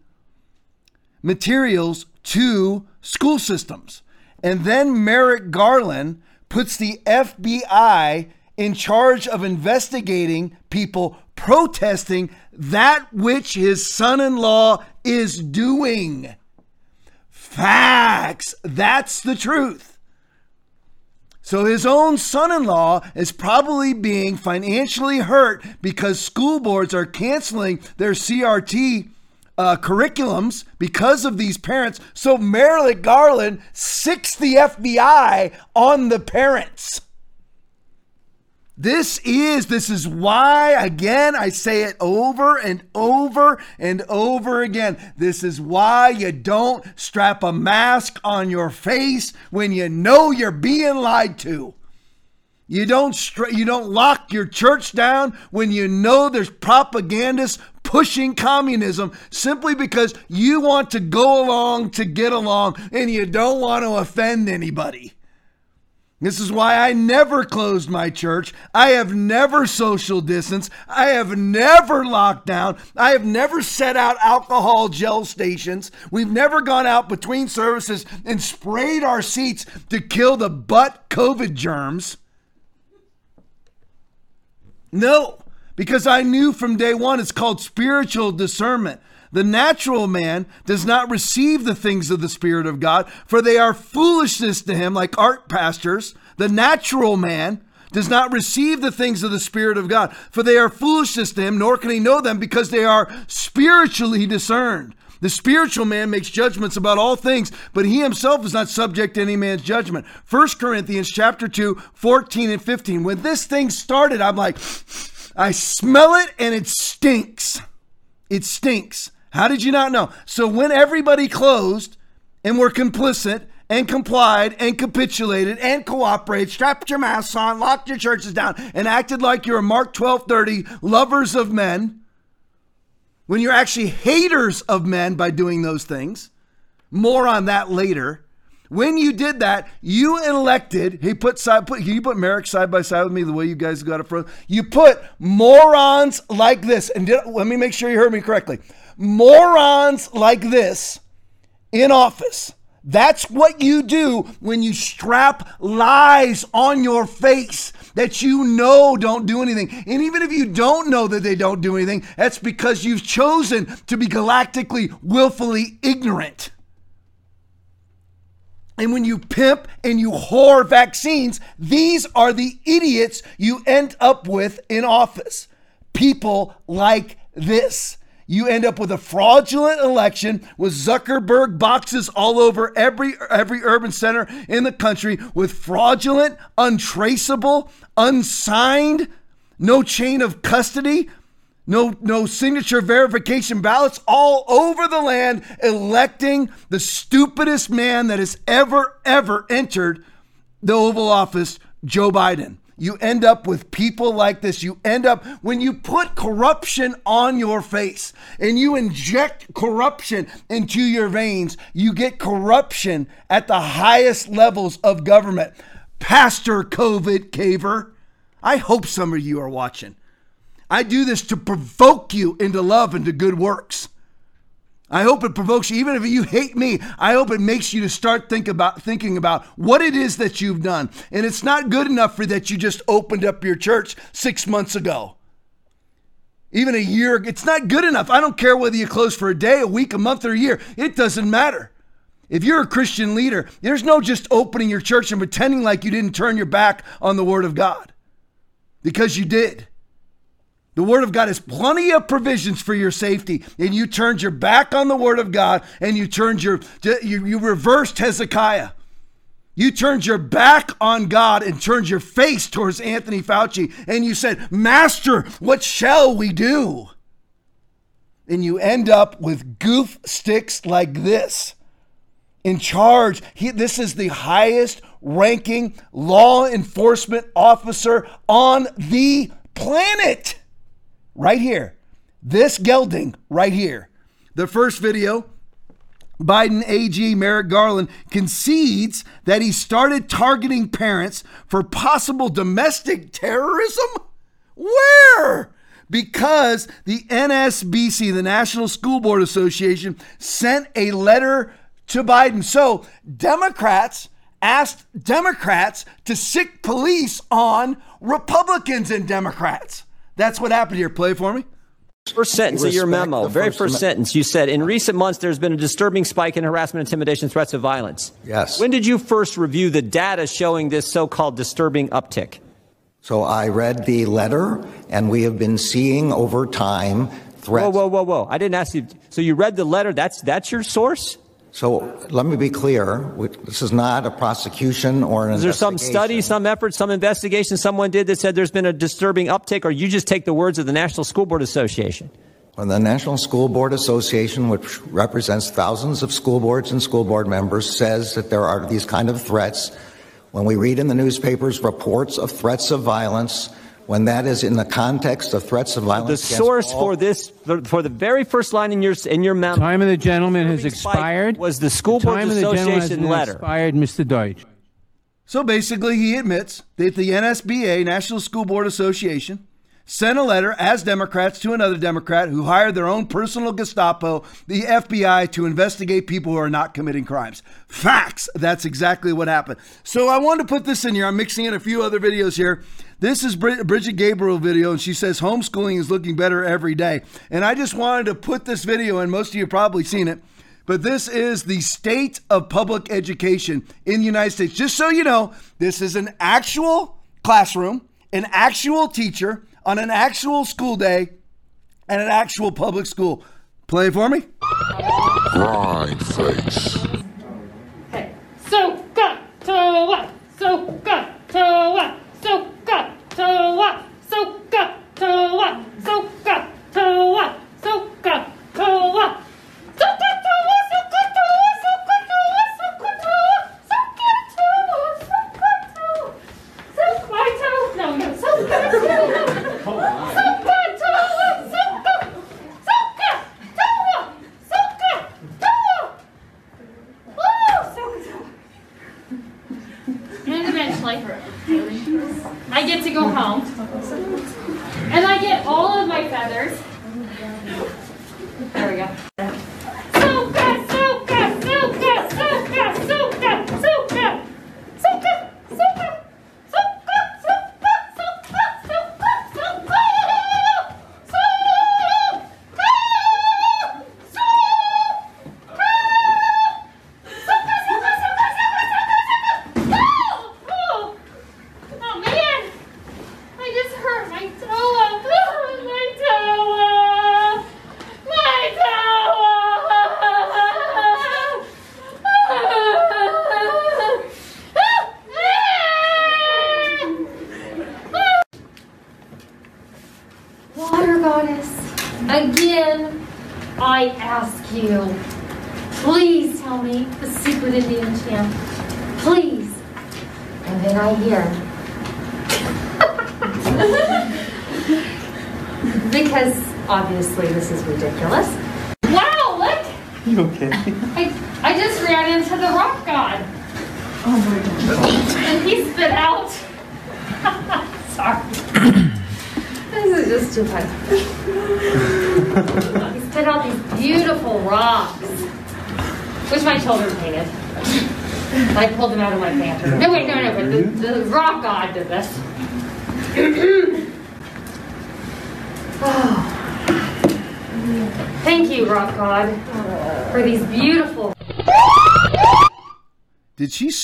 materials to school systems. And then Merrick Garland puts the FBI in charge of investigating people protesting that which his son in law is doing. Facts. That's the truth. So his own son in law is probably being financially hurt because school boards are canceling their CRT uh, curriculums because of these parents. So Merrick Garland sicks the FBI on the parents. This is, this is why, again, I say it over and over and over again. This is why you don't strap a mask on your face when you know you're being lied to. You don't you don't lock your church down when you know there's propagandists pushing communism simply because you want to go along to get along and you don't want to offend anybody. This is why I never closed my church. I have never social distanced. I have never locked down. I have never set out alcohol gel stations. We've never gone out between services and sprayed our seats to kill the butt COVID germs. No, because I knew from day one it's called spiritual discernment. The natural man does not receive the things of the Spirit of God, for they are foolishness to him, like art pastors. The natural man does not receive the things of the Spirit of God, for they are foolishness to him, nor can he know them because they are spiritually discerned. The spiritual man makes judgments about all things, but he himself is not subject to any man's judgment. 1 Corinthians chapter 2, 14 and 15. When this thing started, I'm like, I smell it and it stinks. It stinks. How did you not know? So when everybody closed and were complicit and complied and capitulated and cooperated, strapped your masks on, locked your churches down, and acted like you're Mark 12:30 lovers of men, when you're actually haters of men by doing those things. More on that later. When you did that, you elected. He put side. Put you put Merrick side by side with me the way you guys got it from. You put morons like this, and did, let me make sure you heard me correctly morons like this in office. That's what you do when you strap lies on your face that you know don't do anything. And even if you don't know that they don't do anything, that's because you've chosen to be galactically, willfully ignorant. And when you pimp and you whore vaccines, these are the idiots you end up with in office. People like this. You end up with a fraudulent election with Zuckerberg boxes all over every every urban center in the country with fraudulent, untraceable, unsigned, no chain of custody, no no signature verification ballots all over the land electing the stupidest man that has ever ever entered the Oval Office, Joe Biden. You end up with people like this. You end up when you put corruption on your face and you inject corruption into your veins, you get corruption at the highest levels of government. Pastor COVID caver, I hope some of you are watching. I do this to provoke you into love and to good works. I hope it provokes you, even if you hate me. I hope it makes you to start think about thinking about what it is that you've done. And it's not good enough for that you just opened up your church six months ago. Even a year, it's not good enough. I don't care whether you close for a day, a week, a month, or a year. It doesn't matter. If you're a Christian leader, there's no just opening your church and pretending like you didn't turn your back on the Word of God because you did. The Word of God has plenty of provisions for your safety, and you turned your back on the Word of God, and you turned your you, you reversed Hezekiah. You turned your back on God and turned your face towards Anthony Fauci, and you said, "Master, what shall we do?" And you end up with goof sticks like this in charge. He, this is the highest ranking law enforcement officer on the planet right here. This gelding right here. The first video, Biden AG Merrick Garland concedes that he started targeting parents for possible domestic terrorism. Where? Because the NSBC, the National School Board Association, sent a letter to Biden. So, Democrats asked Democrats to sick police on Republicans and Democrats. That's what happened here. Play for me. First sentence of your memo, very first, first sentence, you said, in recent months, there's been a disturbing spike in harassment, intimidation, threats of violence. Yes. When did you first review the data showing this so called disturbing uptick? So I read the letter, and we have been seeing over time threats. Whoa, whoa, whoa, whoa. I didn't ask you. So you read the letter. That's, that's your source? So let me be clear. This is not a prosecution or an Is there some study, some effort, some investigation someone did that said there's been a disturbing uptick, or you just take the words of the National School Board Association? Well, the National School Board Association, which represents thousands of school boards and school board members, says that there are these kind of threats. When we read in the newspapers reports of threats of violence, when that is in the context of threats of violence. The source for this, for the very first line in your in your memo. Time of the gentleman has expired. Was the school the board association letter expired, Mr. Deutch? So basically, he admits that the NSBA, National School Board Association, sent a letter as Democrats to another Democrat who hired their own personal Gestapo, the FBI, to investigate people who are not committing crimes. Facts. That's exactly what happened. So I wanted to put this in here. I'm mixing in a few other videos here. This is Brigitte Gabriel video, and she says homeschooling is looking better every day. And I just wanted to put this video in. Most of you have probably seen it. But this is the state of public education in the United States. Just so you know, this is an actual classroom, an actual teacher on an actual school day and an actual public school. Play for me. Grind face. Okay. So got to what? So got to what? soka toa soka toa so toa soka toa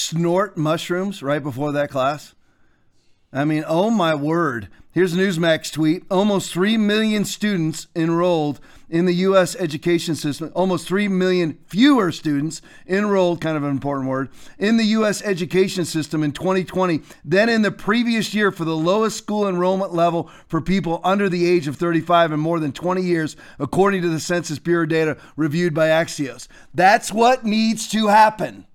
snort mushrooms right before that class? I mean, oh my word. Here's a Newsmax tweet. Almost 3 million students enrolled in the U.S. education system. Almost 3 million fewer students enrolled, kind of an important word, in the U.S. education system in 2020 than in the previous year for the lowest school enrollment level for people under the age of 35 in more than 20 years, according to the Census Bureau data reviewed by Axios. That's what needs to happen.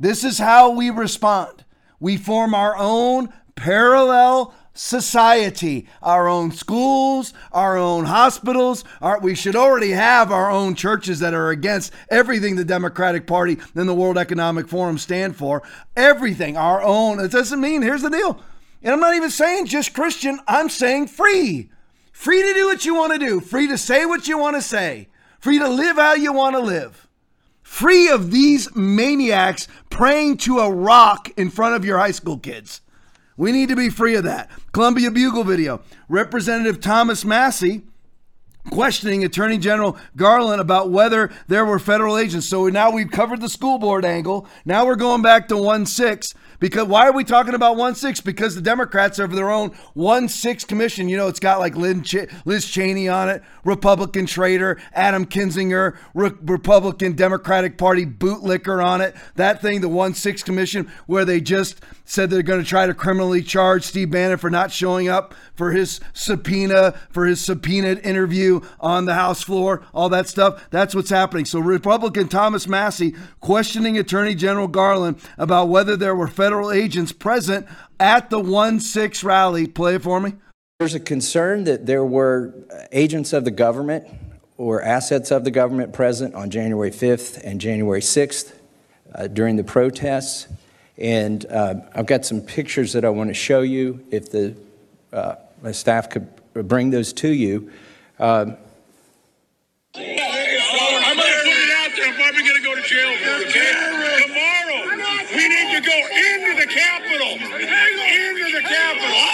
This is how we respond. We form our own parallel society, our own schools, our own hospitals. Our, we should already have our own churches that are against everything the Democratic Party and the World Economic Forum stand for. Everything, our own. It doesn't mean, here's the deal. And I'm not even saying just Christian, I'm saying free. Free to do what you want to do, free to say what you want to say, free to live how you want to live free of these maniacs praying to a rock in front of your high school kids. We need to be free of that. Columbia Bugle video. Representative Thomas Massie questioning Attorney General Garland about whether there were federal agents. So now we've covered the school board angle. Now we're going back to 1 6. Because why are we talking about 1 6? Because the Democrats have their own 1 6 commission. You know, it's got like Liz Cheney on it, Republican traitor, Adam Kinzinger, Re- Republican Democratic Party bootlicker on it. That thing, the 1 6 commission, where they just said they're going to try to criminally charge Steve Bannon for not showing up for his subpoena, for his subpoenaed interview on the House floor, all that stuff. That's what's happening. So, Republican Thomas Massie questioning Attorney General Garland about whether there were federal agents present at the 1 6 rally. Play it for me. There's a concern that there were agents of the government or assets of the government present on January 5th and January 6th uh, during the protests. And uh, I've got some pictures that I want to show you. If the uh, my staff could bring those to you. Um, I'm going to put it out there. I'm probably going to go to jail for it, okay? Tomorrow, we need to go into the Capitol. Into the Capitol.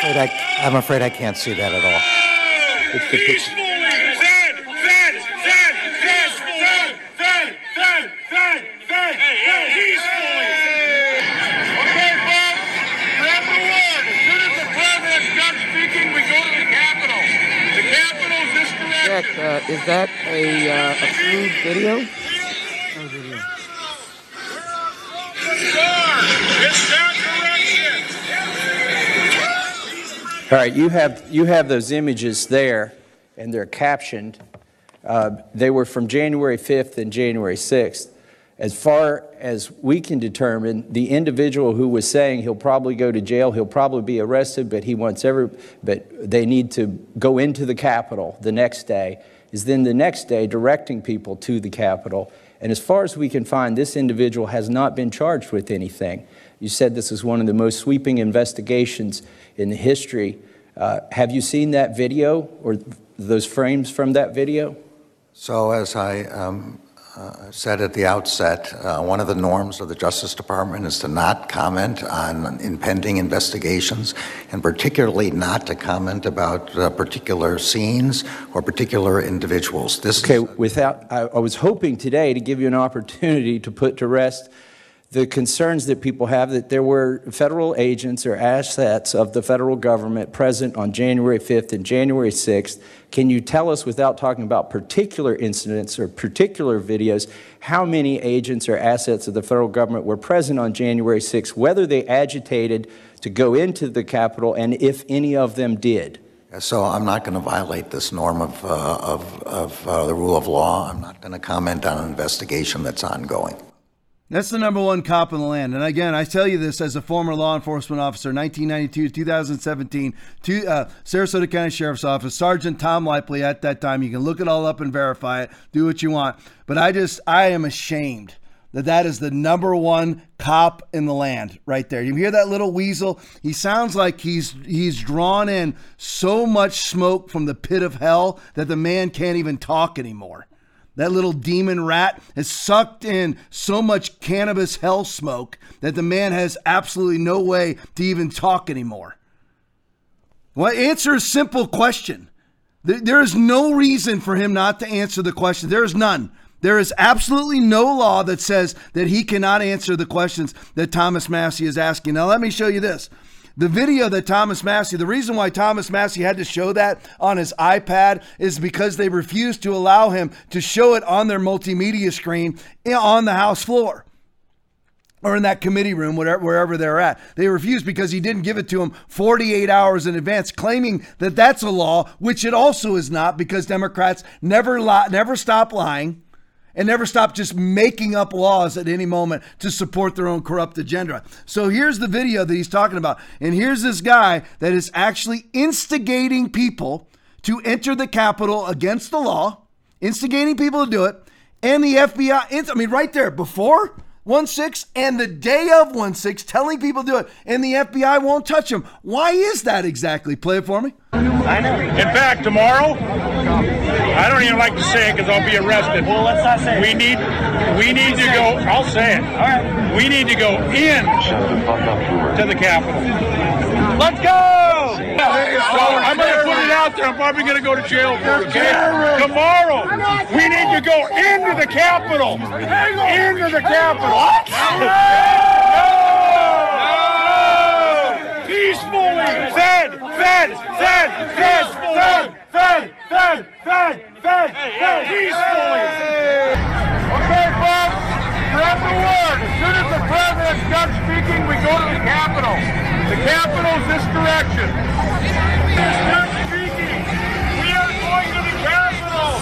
Afraid I, I'm afraid I can't see that at all. it's the picture. Is that a uh, approved video? That. All right, you have you have those images there, and they're captioned. Uh, they were from January 5th and January 6th. As far as we can determine, the individual who was saying he'll probably go to jail, he'll probably be arrested, but he wants every, but they need to go into the Capitol the next day, is then the next day directing people to the Capitol. And as far as we can find, this individual has not been charged with anything. You said this is one of the most sweeping investigations in history. Uh, have you seen that video or those frames from that video? So, as I um, uh, said at the outset, uh, one of the norms of the Justice Department is to not comment on impending investigations, and particularly not to comment about uh, particular scenes or particular individuals. This Okay, is, without, I, I was hoping today to give you an opportunity to put to rest the concerns that people have that there were federal agents or assets of the federal government present on January 5th and January 6th. Can you tell us, without talking about particular incidents or particular videos, how many agents or assets of the federal government were present on January 6th, whether they agitated to go into the Capitol, and if any of them did? So I'm not going to violate this norm of, uh, of, of uh, the rule of law. I'm not going to comment on an investigation that's ongoing. That's the number one cop in the land. And again, I tell you this as a former law enforcement officer, 1992 to 2017, to uh, Sarasota County Sheriff's Office, Sergeant Tom Laipply at that time. You can look it all up and verify it, do what you want. But I just, I am ashamed that that is the number one cop in the land right there. You hear that little weasel? He sounds like he's he's drawn in so much smoke from the pit of hell that the man can't even talk anymore. That little demon rat has sucked in so much cannabis hell smoke that the man has absolutely no way to even talk anymore. Well, answer a simple question. There is no reason for him not to answer the question. There is none. There is absolutely no law that says that he cannot answer the questions that Thomas Massie is asking. Now, let me show you this. The video that Thomas Massie, the reason why Thomas Massie had to show that on his iPad is because they refused to allow him to show it on their multimedia screen on the House floor or in that committee room, whatever, wherever they're at. They refused because he didn't give it to them 48 hours in advance, claiming that that's a law, which it also is not because Democrats never never stop lying and never stop just making up laws at any moment to support their own corrupt agenda. So here's the video that he's talking about. And here's this guy that is actually instigating people to enter the Capitol against the law, instigating people to do it. And the FBI, I mean, right there, before 1 6 and the day of 1 6, telling people to do it. And the FBI won't touch them. Why is that exactly? Play it for me. I know. In fact, tomorrow, I don't even like to say it because I'll be arrested. Well, let's not say it. We need, we need to go. I'll say it. All right. We need to go in to the Capitol. Let's go! So I'm going to put it out there. I'm probably going to go to jail for. Tomorrow, we need to go into the Capitol. Into the Capitol. Peacefully. Fed, fed, fed, fed, fed, fed, fed, fed, fed, fed. Peacefully. Okay, folks. Spread the word. As soon as the president's done speaking, we go to the Capitol. The Capitol's this direction. Done speaking. We are going to the Capitol.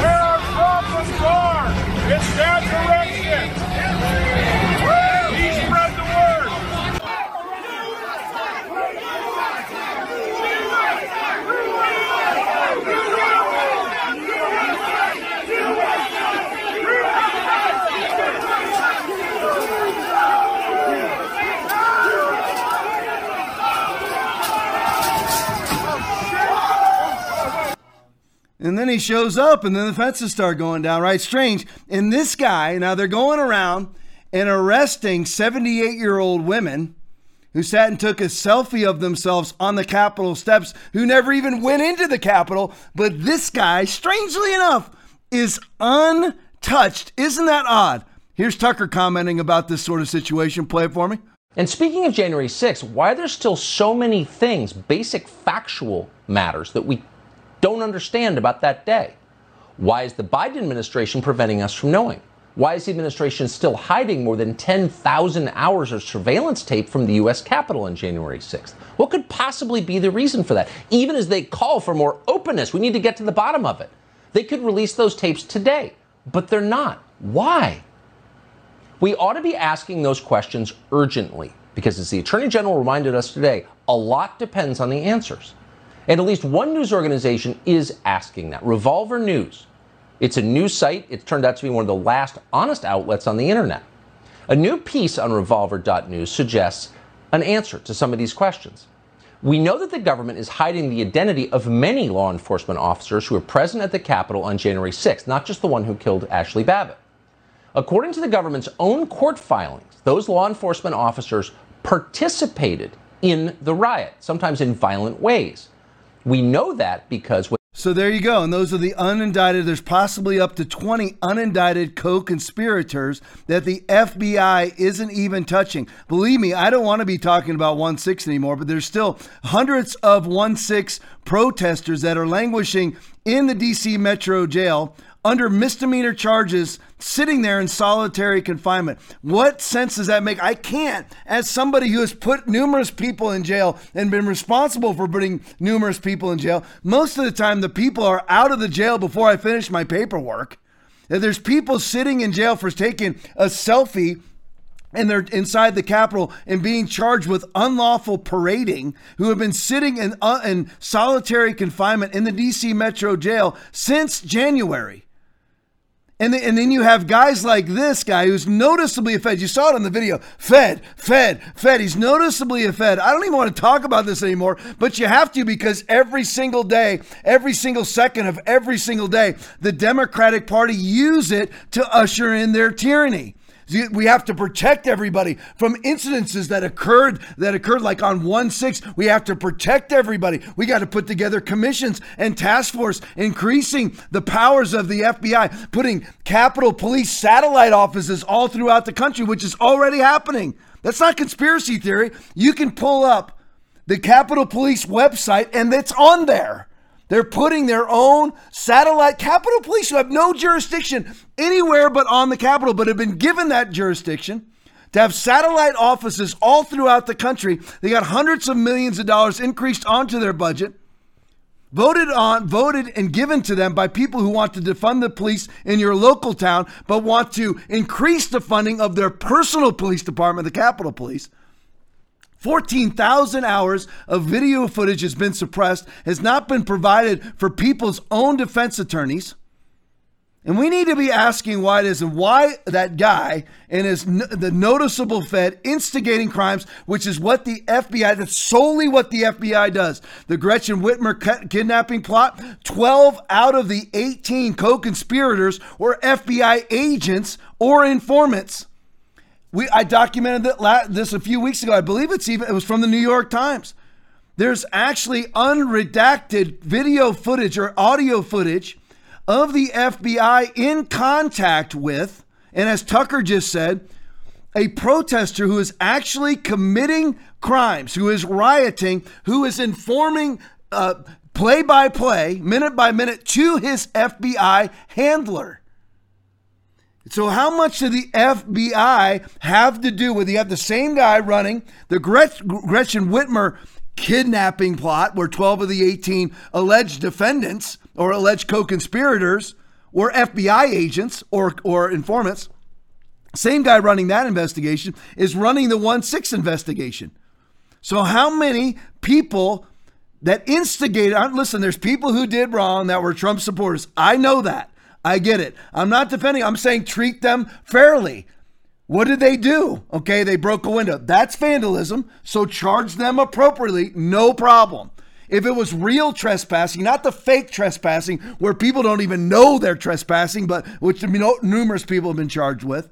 Where our problems are. It's that direction. He spread the word. And then he shows up, and then the fences start going down, right? Strange. And this guy, now they're going around and arresting 78 year old women who sat and took a selfie of themselves on the Capitol steps, who never even went into the Capitol. But this guy, strangely enough, is untouched. Isn't that odd? Here's Tucker commenting about this sort of situation. Play it for me. And speaking of January 6th, why are there still so many things, basic factual matters, that we don't understand about that day? Why is the Biden administration preventing us from knowing? Why is the administration still hiding more than 10,000 hours of surveillance tape from the U.S. Capitol on January 6th? What could possibly be the reason for that? Even as they call for more openness, we need to get to the bottom of it. They could release those tapes today, but they're not. Why? We ought to be asking those questions urgently because, as the Attorney General reminded us today, a lot depends on the answers. And at least one news organization is asking that Revolver News. It's a news site. It's turned out to be one of the last honest outlets on the internet. A new piece on revolver.news suggests an answer to some of these questions. We know that the government is hiding the identity of many law enforcement officers who were present at the Capitol on January 6th, not just the one who killed Ashley Babbitt. According to the government's own court filings, those law enforcement officers participated in the riot, sometimes in violent ways. We know that because So there you go. And those are the unindicted. There's possibly up to 20 unindicted co conspirators that the FBI isn't even touching. Believe me, I don't want to be talking about 1 6 anymore, but there's still hundreds of 1 6 protesters that are languishing in the DC Metro jail under misdemeanor charges sitting there in solitary confinement. What sense does that make? I can't, as somebody who has put numerous people in jail and been responsible for putting numerous people in jail, most of the time the people are out of the jail before I finish my paperwork. There's people sitting in jail for taking a selfie and they're inside the Capitol and being charged with unlawful parading, who have been sitting in, uh, in solitary confinement in the DC Metro jail since January. And then, and then you have guys like this guy who's noticeably a Fed. You saw it on the video. Fed, Fed, Fed. He's noticeably a Fed. I don't even want to talk about this anymore, but you have to because every single day, every single second of every single day, the Democratic Party use it to usher in their tyranny. We have to protect everybody from incidences that occurred that occurred like on 1-6. We have to protect everybody. We got to put together commissions and task force, increasing the powers of the FBI, putting Capitol Police satellite offices all throughout the country, which is already happening. That's not conspiracy theory. You can pull up the Capitol Police website and it's on there. They're putting their own satellite Capitol Police who have no jurisdiction anywhere but on the Capitol, but have been given that jurisdiction to have satellite offices all throughout the country. They got hundreds of millions of dollars increased onto their budget, voted on, voted and given to them by people who want to defund the police in your local town, but want to increase the funding of their personal police department, the Capitol Police. 14,000 hours of video footage has been suppressed, has not been provided for people's own defense attorneys. And we need to be asking why it is and why that guy and his the noticeable Fed instigating crimes, which is what the FBI, that's solely what the FBI does. The Gretchen Whitmer kidnapping plot, 12 out of the 18 co-conspirators were FBI agents or informants. We I documented that this a few weeks ago. I believe it's even it was from the New York Times. There's actually unredacted video footage or audio footage of the FBI in contact with, and as Tucker just said, a protester who is actually committing crimes, who is rioting, who is informing uh, play by play, minute by minute to his FBI handler. So, how much did the FBI have to do with? You have the same guy running the Gretchen Whitmer kidnapping plot, where 12 of the 18 alleged defendants or alleged co conspirators were FBI agents or, or informants. Same guy running that investigation is running the 1 6 investigation. So, how many people that instigated, uh, listen, there's people who did wrong that were Trump supporters. I know that. I get it. I'm not defending, I'm saying treat them fairly. What did they do? Okay, they broke a window. That's vandalism. So charge them appropriately. No problem. If it was real trespassing, not the fake trespassing where people don't even know they're trespassing, but which you know, numerous people have been charged with,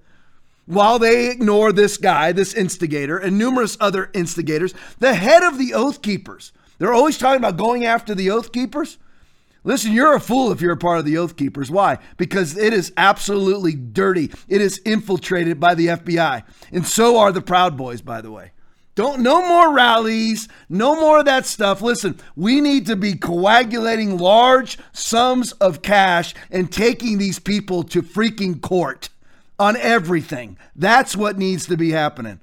while they ignore this guy, this instigator, and numerous other instigators, the head of the Oath Keepers. They're always talking about going after the Oath Keepers. Listen, you're a fool if you're a part of the Oath Keepers. Why? Because it is absolutely dirty. It is infiltrated by the FBI. And so are the Proud Boys, by the way. Don't no more rallies, no more of that stuff. Listen, we need to be coagulating large sums of cash and taking these people to freaking court on everything. That's what needs to be happening.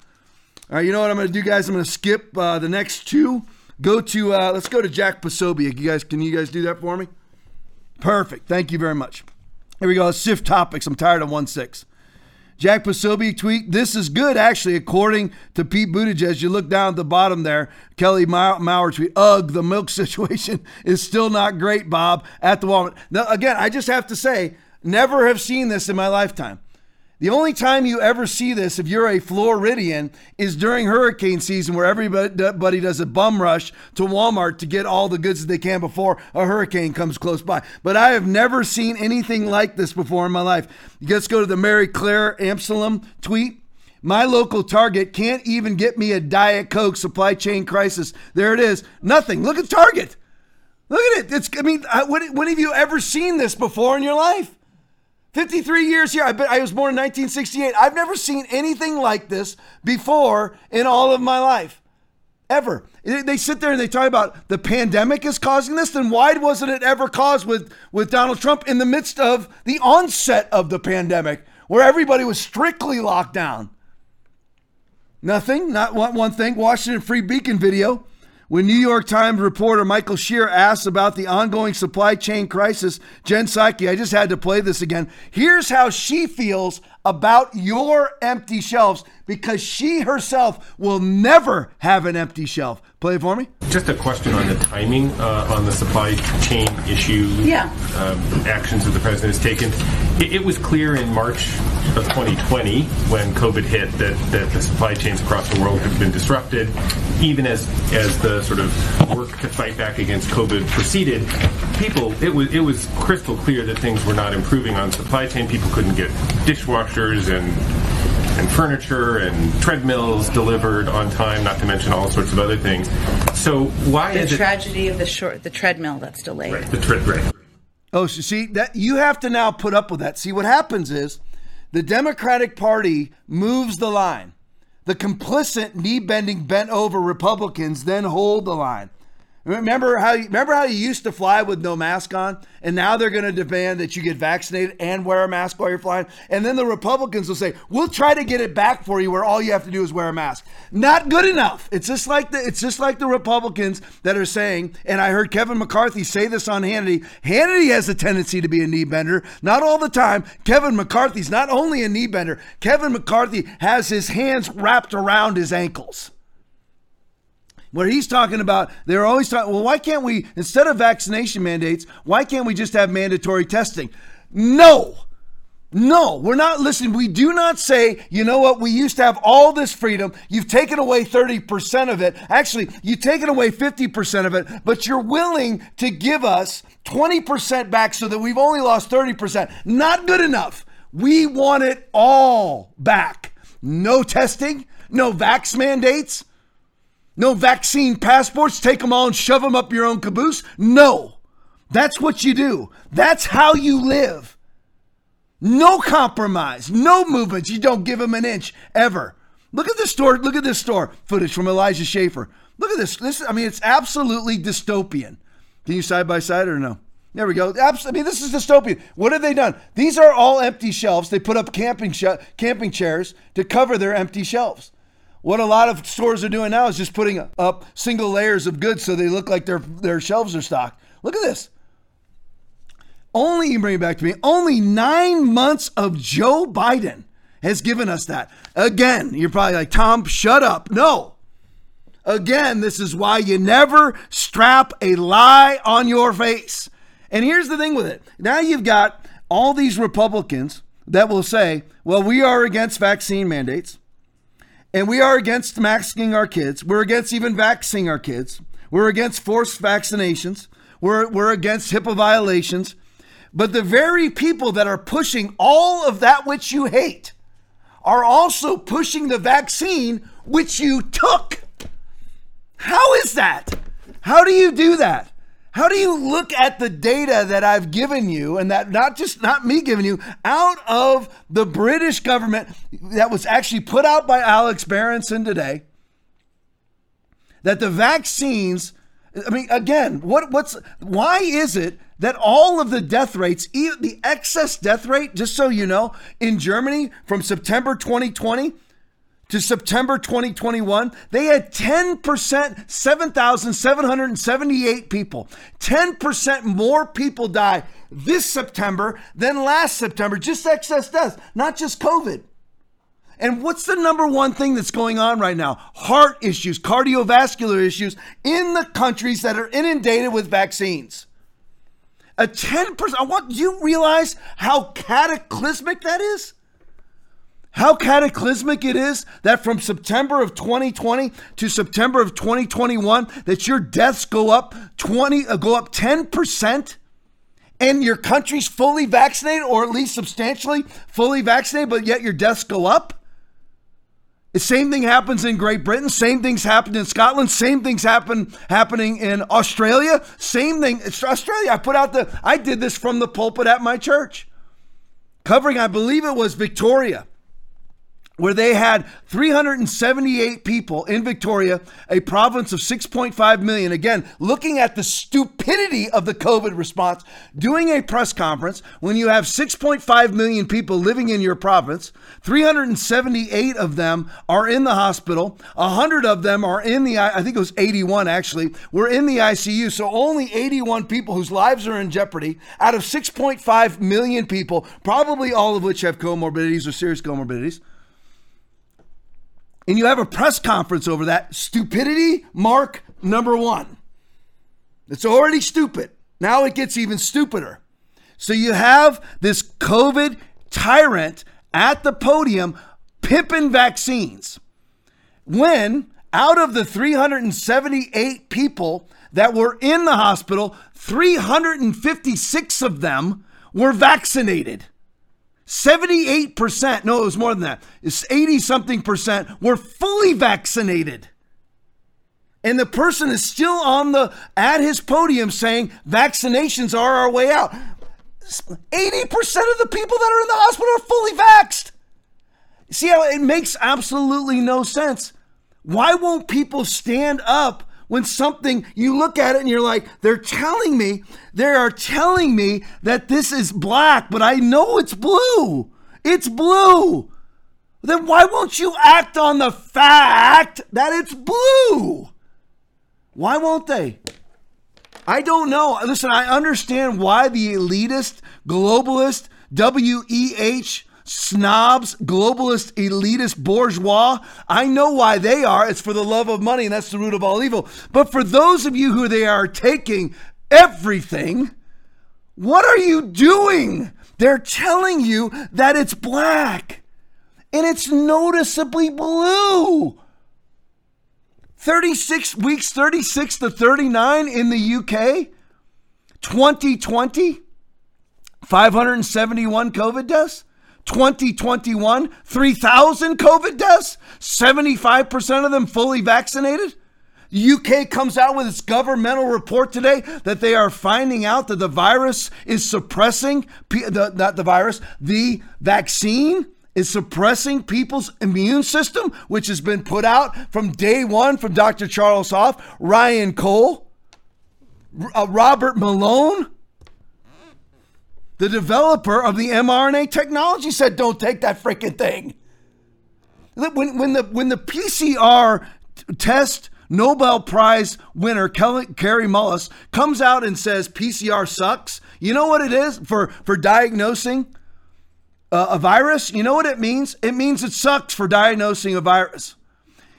All right, you know what I'm going to do, guys? I'm going to skip uh, the next two. Go to uh, let's go to Jack Posobiec. You guys, can you guys do that for me? Perfect. Thank you very much. Here we go. Let's shift topics. I'm tired of one six. Jack Posobiec tweet. This is good, actually, according to Pete Buttigieg. You look down at the bottom there. Kelly Maurer tweet. Ugh, the milk *laughs* situation is still not great, Bob. At the Walmart. Now, again, I just have to say, never have seen this in my lifetime. The only time you ever see this, if you're a Floridian, is during hurricane season where everybody does a bum rush to Walmart to get all the goods that they can before a hurricane comes close by. But I have never seen anything like this before in my life. Let's go to the Mary Claire Amsterdam tweet. My local Target can't even get me a Diet Coke supply chain crisis. There it is. Nothing. Look at Target. Look at it. It's. I mean, when have you ever seen this before in your life? 53 years here. I I was born in 1968. I've never seen anything like this before in all of my life. Ever. They they sit there and they talk about the pandemic is causing this. Then why wasn't it ever caused with, with Donald Trump in the midst of the onset of the pandemic where everybody was strictly locked down? Nothing. Not one, one thing. Washington Free Beacon video. When New York Times reporter Michael Shear asks about the ongoing supply chain crisis, Jen Psaki, I just had to play this again. Here's how she feels about your empty shelves because she herself will never have an empty shelf. Play it for me. Just a question on the timing uh, on the supply chain issue. Yeah. Um, actions that the president has taken. It, it was clear in March of 2020 when COVID hit that, that the supply chains across the world had been disrupted. Even as as the sort of work to fight back against COVID proceeded, people it was it was crystal clear that things were not improving on supply chain. People couldn't get dishwashers and and furniture and treadmills delivered on time, not to mention all sorts of other things. So why The is it tragedy of the short, the treadmill that's delayed. the tread right? Oh, so see that you have to now put up with that. See what happens is the Democratic Party moves the line. The complicit, knee-bending, bent-over Republicans then hold the line. Remember how you, remember how you used to fly with no mask on, and now they're going to demand that you get vaccinated and wear a mask while you're flying. And then the Republicans will say, "We'll try to get it back for you, where all you have to do is wear a mask." Not good enough. It's just like the it's just like the Republicans that are saying. And I heard Kevin McCarthy say this on Hannity. Hannity has a tendency to be a knee bender, not all the time. Kevin McCarthy's not only a knee bender. Kevin McCarthy has his hands wrapped around his ankles where he's talking about they're always talking well why can't we instead of vaccination mandates why can't we just have mandatory testing? No. No we're not listening we do not say you know what we used to have all this freedom you've taken away 30% of it. Actually you've taken away 50% of it but you're willing to give us 20% back so that we've only lost 30% not good enough. We want it all back. No testing no vax mandates no vaccine passports, take them all and shove them up your own caboose. No, that's what you do. That's how you live. No compromise, no movements. You don't give them an inch ever. Look at this store. Look at this store footage from Elijah Schaffer. Look at this. This, I mean, it's absolutely dystopian. Can you side by side or no? There we go. I mean, this is dystopian. What have they done? These are all empty shelves. They put up camping sh- camping chairs to cover their empty shelves. What a lot of stores are doing now is just putting up single layers of goods so they look like their their shelves are stocked. Look at this. Only you bring it back to me. Only nine months of Joe Biden has given us that. Again, you're probably like Tom, shut up. No. Again, this is why you never strap a lie on your face. And here's the thing with it. Now you've got all these Republicans that will say, well, we are against vaccine mandates. And we are against masking our kids. We're against even vaccinating our kids. We're against forced vaccinations. We're, we're against HIPAA violations. But the very people that are pushing all of that which you hate are also pushing the vaccine which you took. How is that? How do you do that? How do you look at the data that I've given you and that not just not me giving you out of the British government that was actually put out by Alex Berenson today that the vaccines I mean again what what's why is it that all of the death rates the excess death rate just so you know in Germany from September 2020 to September 2021, they had 10%, 7,778 people. 10% more people die this September than last September, just excess deaths, not just COVID. And what's the number one thing that's going on right now? Heart issues, cardiovascular issues in the countries that are inundated with vaccines. A 10%, I want you realize how cataclysmic that is? How cataclysmic it is that from September of 2020 to September of 2021 that your deaths go up 20 uh, go up 10% and your country's fully vaccinated or at least substantially fully vaccinated but yet your deaths go up? The same thing happens in Great Britain. Same things happen in Scotland. Same things happen happening in Australia. Same thing. Australia. I put out the. I did this from the pulpit at my church, covering. I believe it was Victoria, where they had 378 people in Victoria, a province of 6.5 million. Again, looking at the stupidity of the COVID response, doing a press conference when you have 6.5 million people living in your province, 378 of them are in the hospital, 100 of them are in the, I I think it was 81 actually, were in the ICU. So only 81 people whose lives are in jeopardy out of 6.5 million people, probably all of which have comorbidities or serious comorbidities and you have a press conference over that. Stupidity mark number one. It's already stupid. Now it gets even stupider. So you have this covid tyrant at the podium pimping vaccines. When out of the 378 people that were in the hospital 356 of them were vaccinated 78%, no, it was more than that. It's 80 something percent were fully vaccinated. And the person is still on the at his podium saying vaccinations are our way out. 80% of the people that are in the hospital are fully vaxxed. See how it makes absolutely no sense. Why won't people stand up when something you look at it and you're like, they're telling me, they are telling me that this is black, but I know it's blue. It's blue. Then why won't you act on the fact that it's blue? Why won't they? I don't know. Listen, I understand why the elitist, globalist, WEF snobs, globalist, elitist, bourgeois. I know why they are. It's for the love of money, and that's the root of all evil. But for those of you who they are taking everything, what are you doing? They're telling you that it's black and it's noticeably blue. 36 weeks, 36 to 39 in the UK, 2020, 571 COVID deaths. 2021, 3,000 COVID deaths, 75% of them fully vaccinated. UK comes out with its governmental report today that they are finding out that the virus is suppressing, the, not the virus, the vaccine is suppressing people's immune system, which has been put out from day one from Dr. Charles Hoffe, Ryan Cole, uh, Robert Malone, the developer of the mRNA technology said, "Don't take that freaking thing." When, when the when the PCR test Nobel Prize winner Kary Mullis comes out and says PCR sucks, you know what it is for for diagnosing a virus? You know what it means? It means it sucks for diagnosing a virus.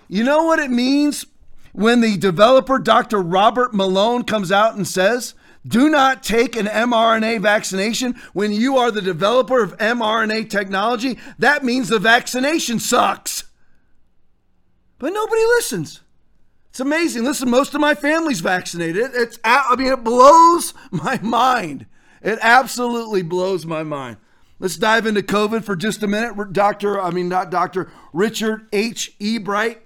You know what it means when the developer Dr. Robert Malone comes out and says do not take an mRNA vaccination when you are the developer of mRNA technology. That means the vaccination sucks. But nobody listens. It's amazing. Listen, most of my family's vaccinated. It's I mean it blows *laughs* my mind. It absolutely blows my mind. Let's dive into COVID for just a minute. Doctor, I mean not Dr. Richard H. Ebright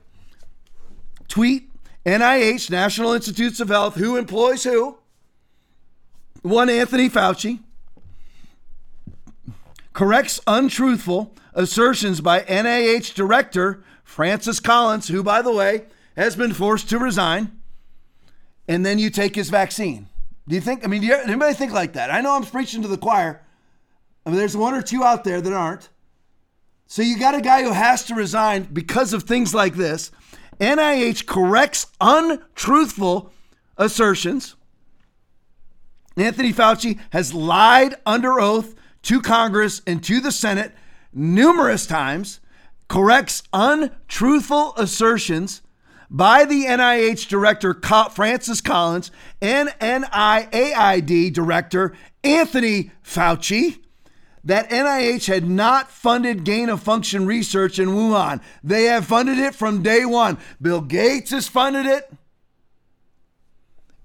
tweet NIH, National Institutes of Health, who employs who? One Anthony Fauci corrects untruthful assertions by NIH director Francis Collins, who, by the way, has been forced to resign, and then you take his vaccine. Do you think? I mean, do you, anybody think like that? I know I'm preaching to the choir. I mean, there's one or two out there that aren't. So you got a guy who has to resign because of things like this. NIH corrects untruthful assertions. Anthony Fauci has lied under oath to Congress and to the Senate numerous times, corrects untruthful assertions by the NIH director Francis Collins and NIAID director Anthony Fauci that NIH had not funded gain of function research in Wuhan. They have funded it from day one. Bill Gates has funded it.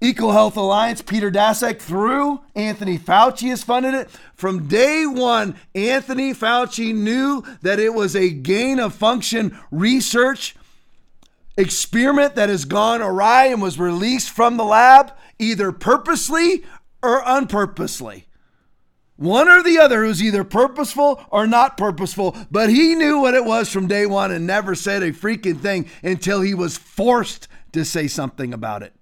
EcoHealth Alliance, Peter Daszak, through Anthony Fauci has funded it. From day one, Anthony Fauci knew that it was a gain of function research experiment that has gone awry and was released from the lab, either purposely or unpurposely. One or the other was either purposeful or not purposeful, but he knew what it was from day one and never said a freaking thing until he was forced to say something about it.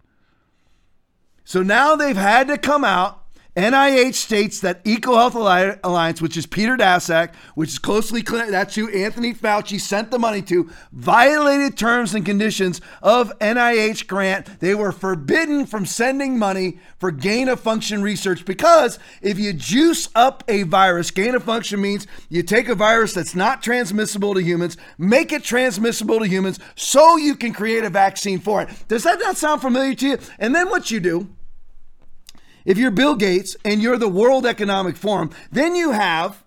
So now they've had to come out. NIH states that EcoHealth Alliance, which is Peter Daszak, which is closely that's who Anthony Fauci sent the money to, violated terms and conditions of NIH grant. They were forbidden from sending money for gain of function research because if you juice up a virus, gain of function means you take a virus that's not transmissible to humans, make it transmissible to humans so you can create a vaccine for it. Does that not sound familiar to you? And then what you do if you're Bill Gates and you're the World Economic Forum, then you have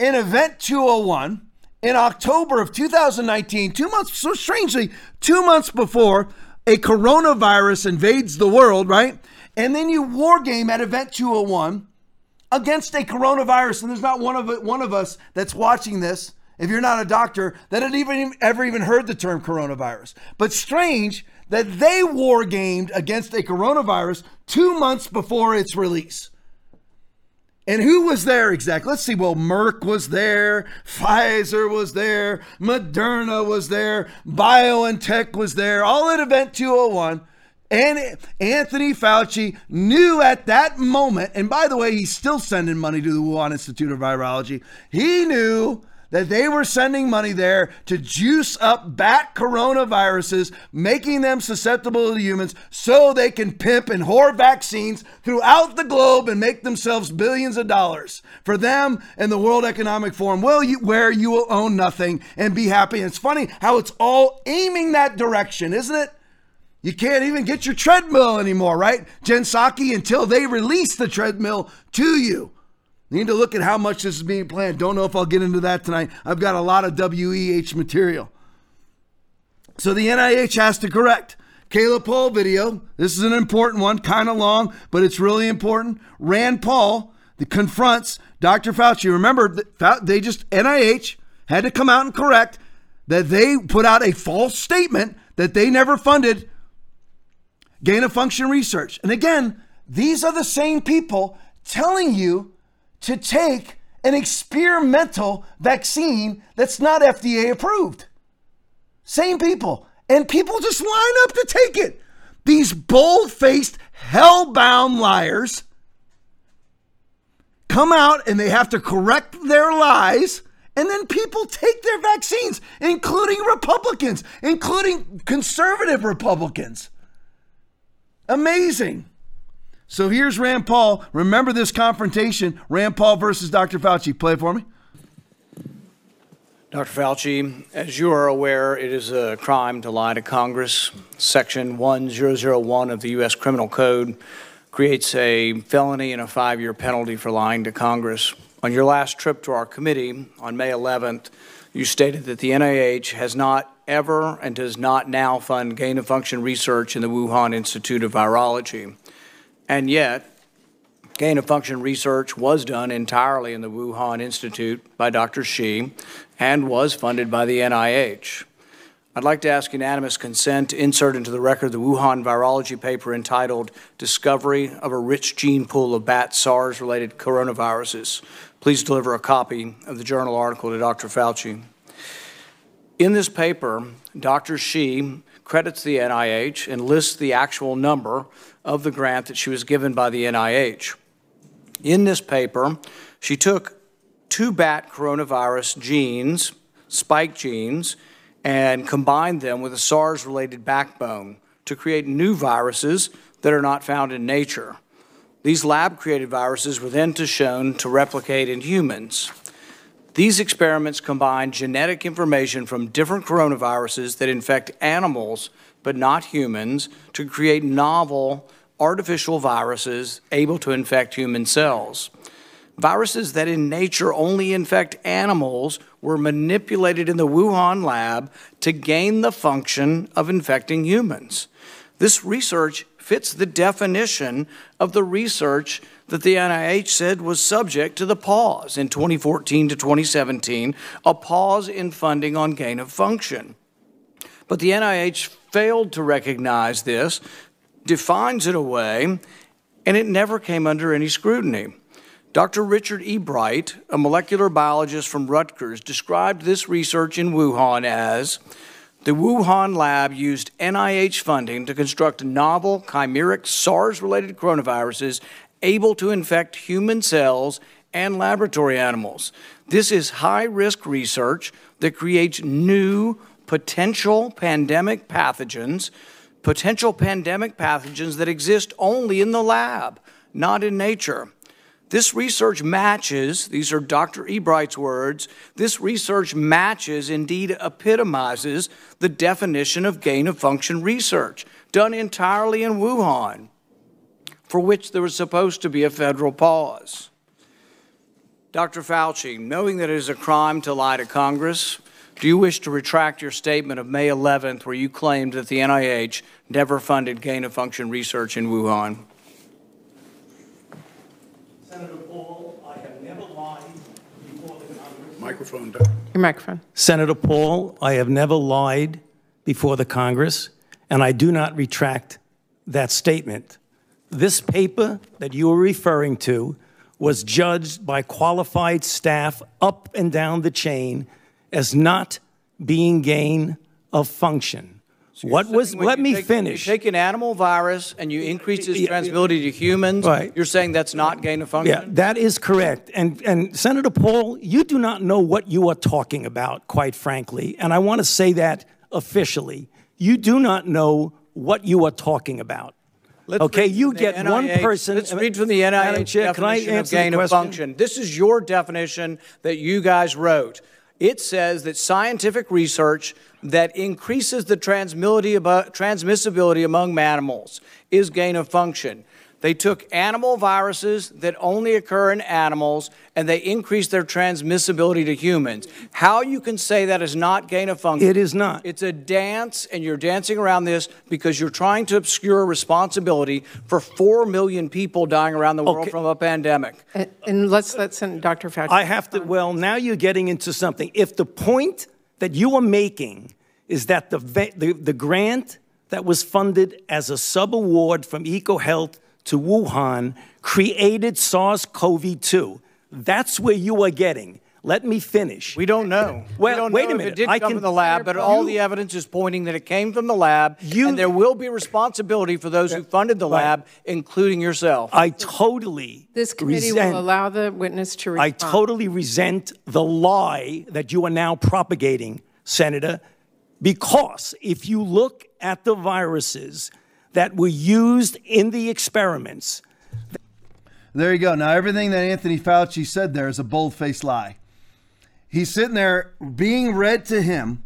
an event 201 in October of 2019, two months, so strangely, two months before a coronavirus invades the world, right? And then you war game at event 201 against a coronavirus. And there's not one of one of us that's watching this, if you're not a doctor, that had even ever even heard the term coronavirus. But strange that they war gamed against a coronavirus two months before its release. And who was there exactly? Let's see. Well, Merck was there, Pfizer was there, Moderna was there, BioNTech was there, all at Event 201. And Anthony Fauci knew at that moment, and by the way, he's still sending money to the Wuhan Institute of Virology. He knew that they were sending money there to juice up bat coronaviruses, making them susceptible to humans so they can pimp and whore vaccines throughout the globe and make themselves billions of dollars for them and the World Economic Forum, well, you, where you will own nothing and be happy. And it's funny how it's all aiming that direction, isn't it? You can't even get your treadmill anymore, right? Jen until they release the treadmill to you. Need to look at how much this is being planned. Don't know if I'll get into that tonight. I've got a lot of WEF material. So the NIH has to correct. Caleb Paul video. This is an important one, kind of long, but it's really important. Rand Paul confronts Dr. Fauci. Remember, they just NIH had to come out and correct that they put out a false statement that they never funded gain of function research. And again, these are the same people telling you to take an experimental vaccine that's not FDA approved. Same people. And people just line up to take it. These bold faced, hell bound liars come out and they have to correct their lies. And then people take their vaccines, including Republicans, including conservative Republicans. Amazing. So here's Rand Paul. Remember this confrontation Rand Paul versus Dr. Fauci. Play it for me. Dr. Fauci, as you are aware, it is a crime to lie to Congress. Section 1001 of the U.S. Criminal Code creates a felony and a five year penalty for lying to Congress. On your last trip to our committee on May 11th, you stated that the NIH has not ever and does not now fund gain of function research in the Wuhan Institute of Virology. And yet, gain of function research was done entirely in the Wuhan Institute by Dr. Shi and was funded by the NIH. I'd like to ask unanimous consent to insert into the record the Wuhan virology paper entitled Discovery of a Rich Gene Pool of Bat SARS related Coronaviruses. Please deliver a copy of the journal article to Dr. Fauci. In this paper, Dr. Shi credits the NIH and lists the actual number of the grant that she was given by the NIH. In this paper, she took two bat coronavirus genes, spike genes, and combined them with a SARS related backbone to create new viruses that are not found in nature. These lab created viruses were then to shown to replicate in humans. These experiments combine genetic information from different coronaviruses that infect animals but not humans, to create novel artificial viruses able to infect human cells. Viruses that in nature only infect animals were manipulated in the Wuhan lab to gain the function of infecting humans. This research fits the definition of the research that the NIH said was subject to the pause in 2014 to 2017, a pause in funding on gain of function. But the NIH failed to recognize this, defines it away, and it never came under any scrutiny. Dr. Richard E. Bright, a molecular biologist from Rutgers, described this research in Wuhan as the Wuhan lab used NIH funding to construct novel chimeric SARS related coronaviruses able to infect human cells and laboratory animals. This is high risk research that creates new potential pandemic pathogens, potential pandemic pathogens that exist only in the lab, not in nature. This research matches, these are Dr. Ebright's words, this research matches, indeed epitomizes, the definition of gain of function research done entirely in Wuhan, for which there was supposed to be a federal pause. Dr. Fauci, knowing that it is a crime to lie to Congress, do you wish to retract your statement of May 11th where you claimed that the NIH never funded gain of function research in Wuhan? Senator Paul, I have never lied before the Congress. Microphone. Your microphone. Senator Paul, I have never lied before the Congress, and I do not retract that statement. This paper that you are referring to was judged by qualified staff up and down the chain as not being gain of function. What was, let me take- finish. You take an animal virus and you increase its transmissibility to humans, Right. you're saying that's not gain of function? Yeah, that is correct. And, and Senator Paul, you do not know what you are talking about, quite frankly. And I want to say that officially. You do not know what you are talking about. Let's okay, you get one person. Let's read from the NIH Chair, can I definition of answer gain of function. This is your definition that you guys wrote. It says that scientific research that increases the transmissibility among mammals is gain of function. They took animal viruses that only occur in animals and they increased their transmissibility to humans. How you can say that is not gain of function? It is not. It's a dance, and you're dancing around this because you're trying to obscure responsibility for 4 million people dying around the world Okay. from a pandemic. And, and let's let Sen- Dr. Fauci. I have to, well, now you're getting into something. If the point that you are making is that the, the, the grant that was funded as a subaward from EcoHealth to Wuhan created SARS CoV 2, that's where you are getting. Let me finish. We don't know. Well, we don't wait know a minute. If it did I come can- from the lab, but all the evidence is pointing that it came from the lab, and there will be responsibility for those who funded the Right. lab, including yourself. I totally This committee resent- will allow the witness to I totally resent the lie that you are now propagating, Senator, because if you look at the viruses that were used in the experiments, There you go. Now, everything that Anthony Fauci said there is a bold faced lie. He's sitting there being read to him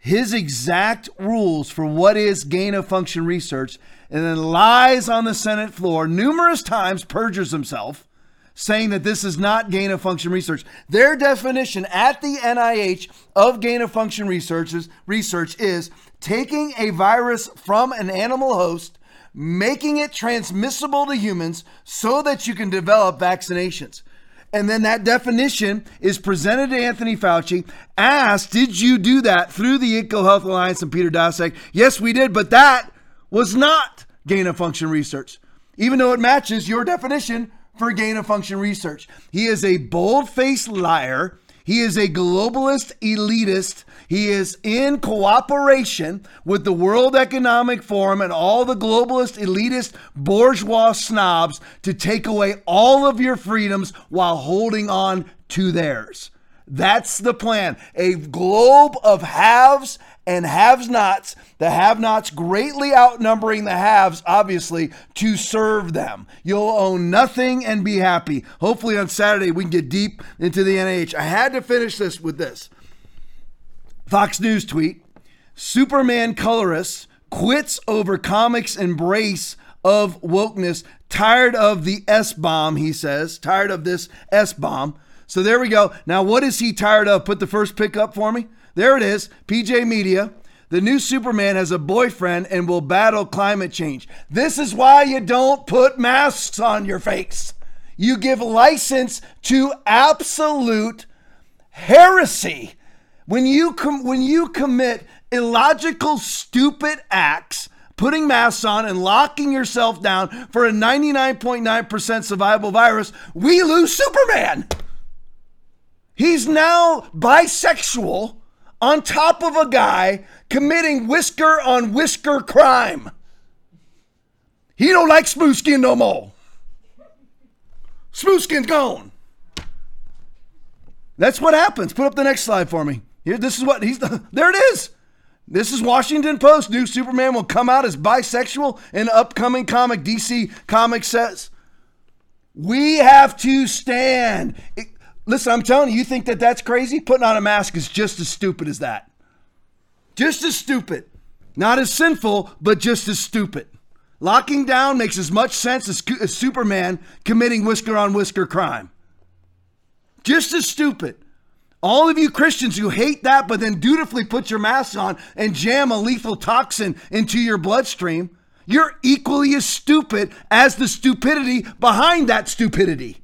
his exact rules for what is gain of function research and then lies on the Senate floor numerous times, perjures himself, saying that this is not gain of function research. Their definition at the NIH of gain of function research is, research is taking a virus from an animal host making it transmissible to humans so that you can develop vaccinations. And then that definition is presented to Anthony Fauci. Asked, did you do that through the EcoHealth Alliance and Peter Daszak? Yes, we did, but that was not gain of function research, even though it matches your definition for gain of function research. He is a bold faced liar. He is a globalist elitist. He is in cooperation with the World Economic Forum and all the globalist elitist bourgeois snobs to take away all of your freedoms while holding on to theirs. That's the plan. A globe of haves and haves nots, the have nots greatly outnumbering the haves, obviously, to serve them. You'll own nothing and be happy. Hopefully, on Saturday, we can get deep into the NIH. I had to finish this with this Fox News tweet Superman colorist quits over comics' embrace of wokeness. Tired of the S bomb, he says. Tired of this S bomb. So there we go. Now, what is he tired of? Put the first pick up for me. There it is. PJ Media. The new Superman has a boyfriend and will battle climate change. This is why you don't put masks on your face. You give license to absolute heresy when you com- when you commit illogical stupid acts putting masks on and locking yourself down for a 99.9% survival virus we lose superman he's now bisexual on top of a guy committing whisker on whisker crime he don't like smooth skin no more smooth skin's gone that's what happens. Put up the next slide for me. Here, this is what he's. *laughs* There it is. This is Washington Post. New Superman will come out as bisexual in upcoming comic. DC Comics says we have to stand. It- listen, I'm telling you, you think that that's crazy? Putting on a mask is just as stupid as that. Just as stupid. Not as sinful, but just as stupid. Locking down makes as much sense as, as Superman committing whisker on whisker crime. Just as stupid. All of you Christians who hate that, but then dutifully put your mask on and jam a lethal toxin into your bloodstream, you're equally as stupid as the stupidity behind that stupidity.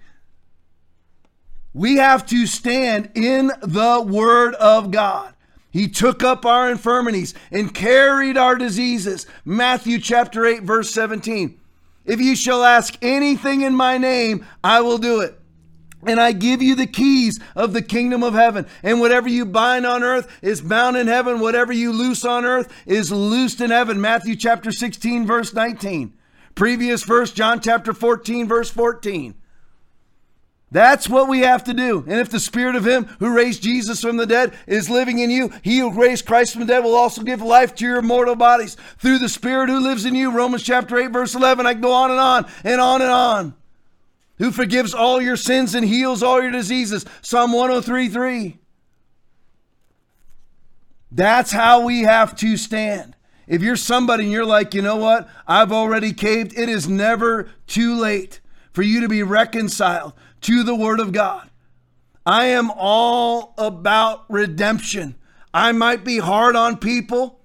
We have to stand in the Word of God. He took up our infirmities and carried our diseases. Matthew chapter 8, verse 17. If you shall ask anything in my name, I will do it. And I give you the keys of the kingdom of heaven. And whatever you bind on earth is bound in heaven. Whatever you loose on earth is loosed in heaven. Matthew chapter 16, verse 19. Previous verse, John chapter 14, verse 14. That's what we have to do. And if the spirit of him who raised Jesus from the dead is living in you, he who raised Christ from the dead will also give life to your mortal bodies through the spirit who lives in you. Romans chapter 8, verse 11. I can go on and on and on and on who forgives all your sins and heals all your diseases. Psalm 103 3. That's how we have to stand. If you're somebody and you're like, you know what, I've already caved, it is never too late for you to be reconciled to the Word of God. I am all about redemption. I might be hard on people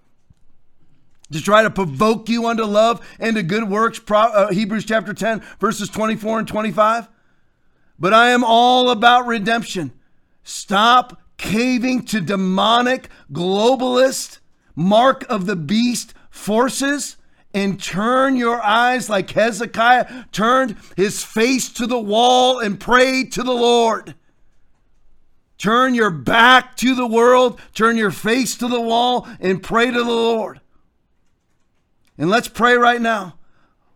to try to provoke you unto love and to good works, uh, Hebrews chapter 10, verses 24 and 25. But I am all about redemption. Stop caving to demonic, globalist, mark of the beast forces and turn your eyes like Hezekiah turned his face to the wall and prayed to the Lord. Turn your back to the world, turn your face to the wall, and pray to the Lord. And let's pray right now.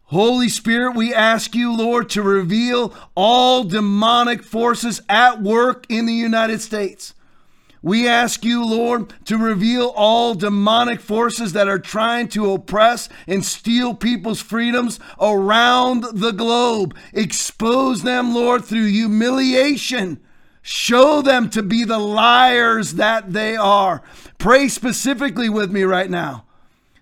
Holy Spirit, we ask you, Lord, to reveal all demonic forces at work in the United States. We ask you, Lord, to reveal all demonic forces that are trying to oppress and steal people's freedoms around the globe. Expose them, Lord, through humiliation. Show them to be the liars that they are. Pray specifically with me right now.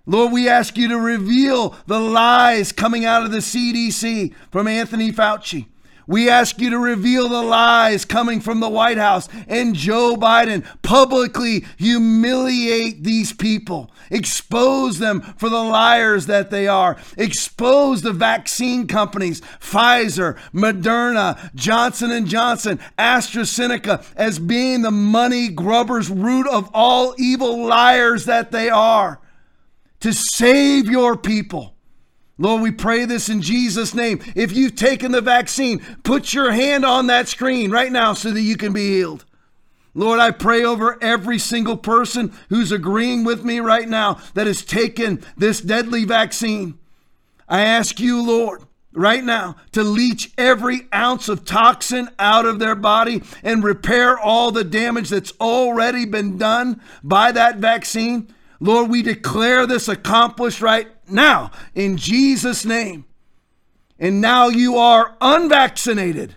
Lord, we ask you to reveal the lies coming out of the CDC from Anthony Fauci. We ask you to reveal the lies coming from the White House and Joe Biden. Publicly humiliate these people. Expose them for the liars that they are. Expose the vaccine companies, Pfizer, Moderna, Johnson & Johnson, AstraZeneca as being the money grubbers root of all evil liars that they are to save your people. Lord, we pray this in Jesus' name. If you've taken the vaccine, put your hand on that screen right now so that you can be healed. Lord, I pray over every single person who's agreeing with me right now that has taken this deadly vaccine. I ask you, Lord, right now to leach every ounce of toxin out of their body and repair all the damage that's already been done by that vaccine. Lord, we declare this accomplished right now in Jesus' name. And now you are unvaccinated.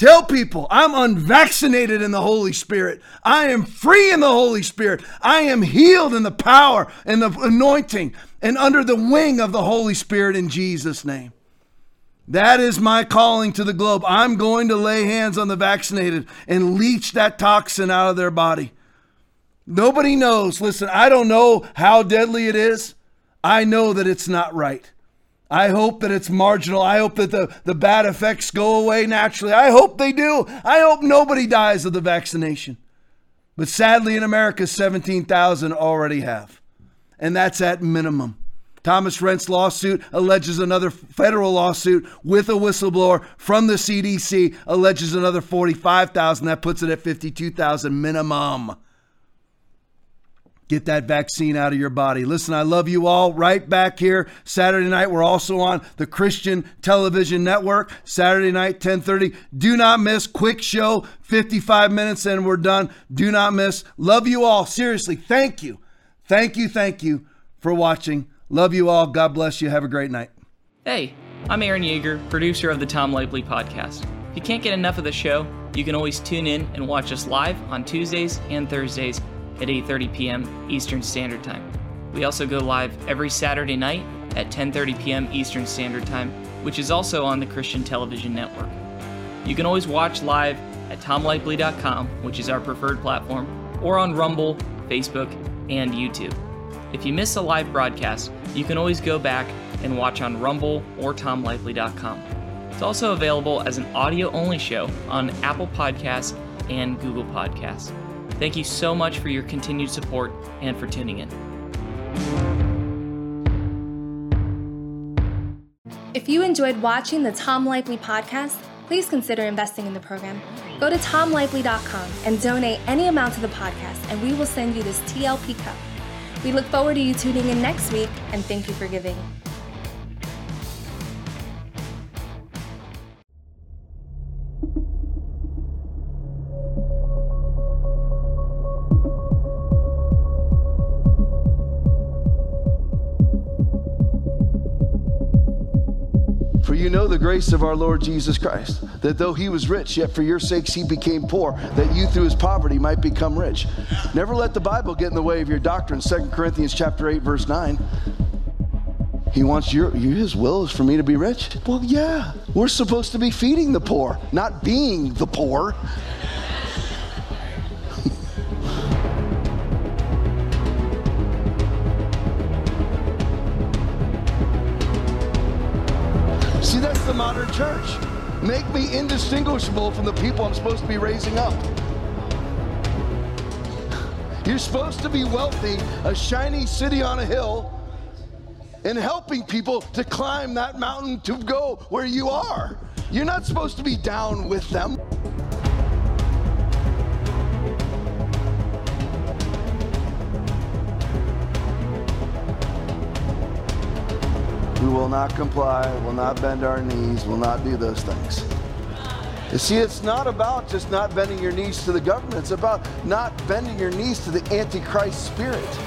Tell people, I'm unvaccinated in the Holy Spirit. I am free in the Holy Spirit. I am healed in the power and the anointing and under the wing of the Holy Spirit in Jesus' name. That is my calling to the globe. I'm going to lay hands on the vaccinated and leach that toxin out of their body. Nobody knows. Listen, I don't know how deadly it is. I know that it's not right. I hope that it's marginal. I hope that the, the bad effects go away naturally. I hope they do. I hope nobody dies of the vaccination. But sadly, in America, 17,000 already have. And that's at minimum. Thomas Renz lawsuit alleges another federal lawsuit with a whistleblower from the CDC alleges another 45,000. That puts it at 52,000 minimum. Get that vaccine out of your body. Listen, I love you all. Right back here Saturday night. We're also on the Christian Television Network. Saturday night, 10:30. Do not miss. Quick show, 55 minutes, and we're done. Do not miss. Love you all. Seriously, thank you, thank you, thank you for watching. Love you all. God bless you. Have a great night. Hey, I'm Aaron Yeager, producer of the Tom Laipply podcast. If you can't get enough of the show, you can always tune in and watch us live on Tuesdays and Thursdays at 8:30 p.m. Eastern Standard Time. We also go live every Saturday night at 10:30 p.m. Eastern Standard Time, which is also on the Christian Television Network. You can always watch live at tomlaipply.com, which is our preferred platform, or on Rumble, Facebook, and YouTube. If you miss a live broadcast, you can always go back and watch on Rumble or tomlaipply.com. It's also available as an audio only show on Apple Podcasts and Google Podcasts. Thank you so much for your continued support and for tuning in. If you enjoyed watching the Tom Laipply podcast, please consider investing in the program. Go to tomlaipply.com and donate any amount to the podcast, and we will send you this TLP cup. We look forward to you tuning in next week, and thank you for giving. You know the grace of our Lord Jesus Christ, that though he was rich, yet for your sakes he became poor, that you through his poverty might become rich. Never let the Bible get in the way of your doctrine. 2 Corinthians chapter 8, verse 9. He wants your, his will is for me to be rich. Well, yeah. We're supposed to be feeding the poor, not being the poor. Modern church. Make me indistinguishable from the people I'm supposed to be raising up. You're supposed to be wealthy, a shiny city on a hill, and helping people to climb that mountain to go where you are. You're not supposed to be down with them. Will not comply, will not bend our knees, will not do those things. You see, it's not about just not bending your knees to the government, it's about not bending your knees to the Antichrist spirit.